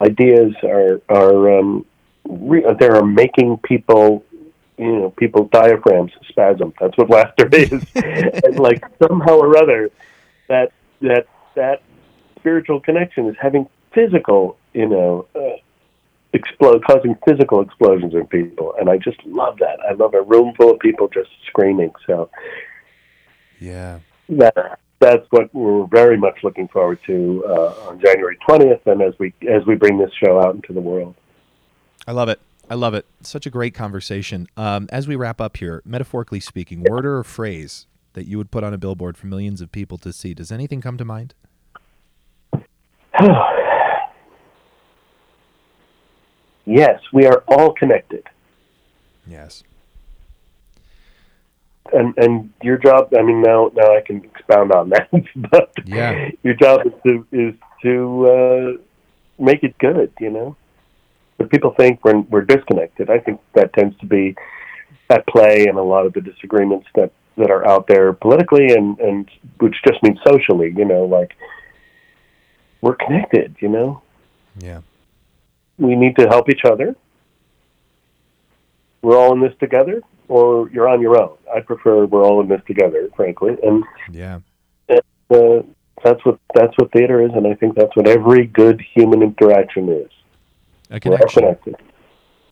ideas are are um, re- they are making people. You know, people's diaphragms spasm. That's what laughter is. and like somehow or other, that that that spiritual connection is having physical, you know, uh, explode, causing physical explosions in people, and I just love that. I love a room full of people just screaming. So Yeah. that that's what we're very much looking forward to uh, on January twentieth, and as we as we bring this show out into the world. I love it. I love it. Such a great conversation. Um, as we wrap up here, metaphorically speaking, word or phrase that you would put on a billboard for millions of people to see. Does anything come to mind? yes, we are all connected. Yes. and and your job i mean now now i can expound on that but Yeah. your job is to is to uh make it good you know but people think we're we're disconnected i think that tends to be at play in a lot of the disagreements that that are out there politically and and which just means socially you know like we're connected you know Yeah. We need to help each other. We're all in this together, or you're on your own. I prefer we're all in this together, frankly, and Yeah. uh, that's what that's what theater is, and I think that's what every good human interaction is. A connection.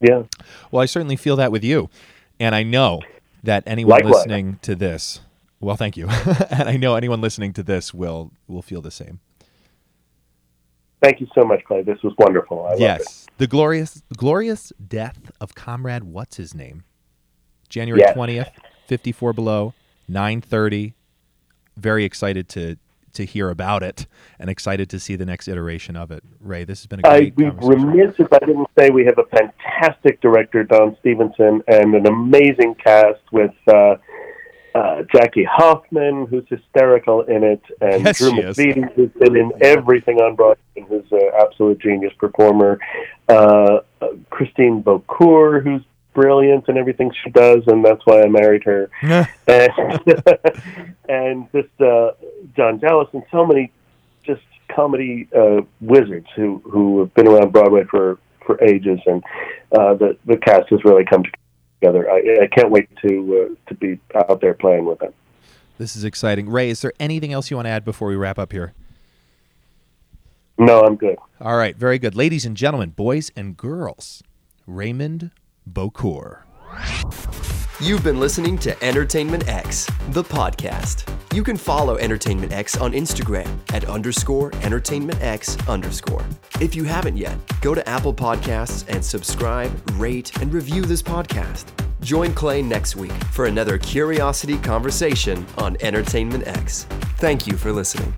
Yeah, Well, I certainly feel that with you. And I know that anyone Likewise. listening to this, well, thank you. and I know anyone listening to this will will feel the same. Thank you so much, Clay. This was wonderful. I yes. The glorious glorious death of comrade what's his name? January Yes. 20th 54 Below, 9:30. Very excited to to hear about it and excited to see the next iteration of it. Ray, this has been a great I'd be remiss if I didn't say we have a fantastic director, Don Stephenson, and an amazing cast with uh, uh, Jackie Hoffman, who's hysterical in it, and Yes, Drew. McVety, who's been in everything on Broadway and who's an absolute genius performer. Uh, uh, Christine Beaucourt, who's brilliant in everything she does, and that's why I married her. and, and just uh, John Dallas and so many just comedy uh, wizards who who have been around Broadway for for ages, and uh, the the cast has really come together. I, I can't wait to uh, to be out there playing with them. This is exciting. Ray, is there anything else you want to add before we wrap up here? No, I'm good. All right, very good. Ladies and gentlemen, boys and girls, Raymond Bokhour. You've been listening to Entertainment X, the podcast. You can follow Entertainment X on Instagram at underscore Entertainment X underscore. If you haven't yet, go to Apple Podcasts and subscribe, rate, and review this podcast. Join Clay next week for another curiosity conversation on Entertainment X. Thank you for listening.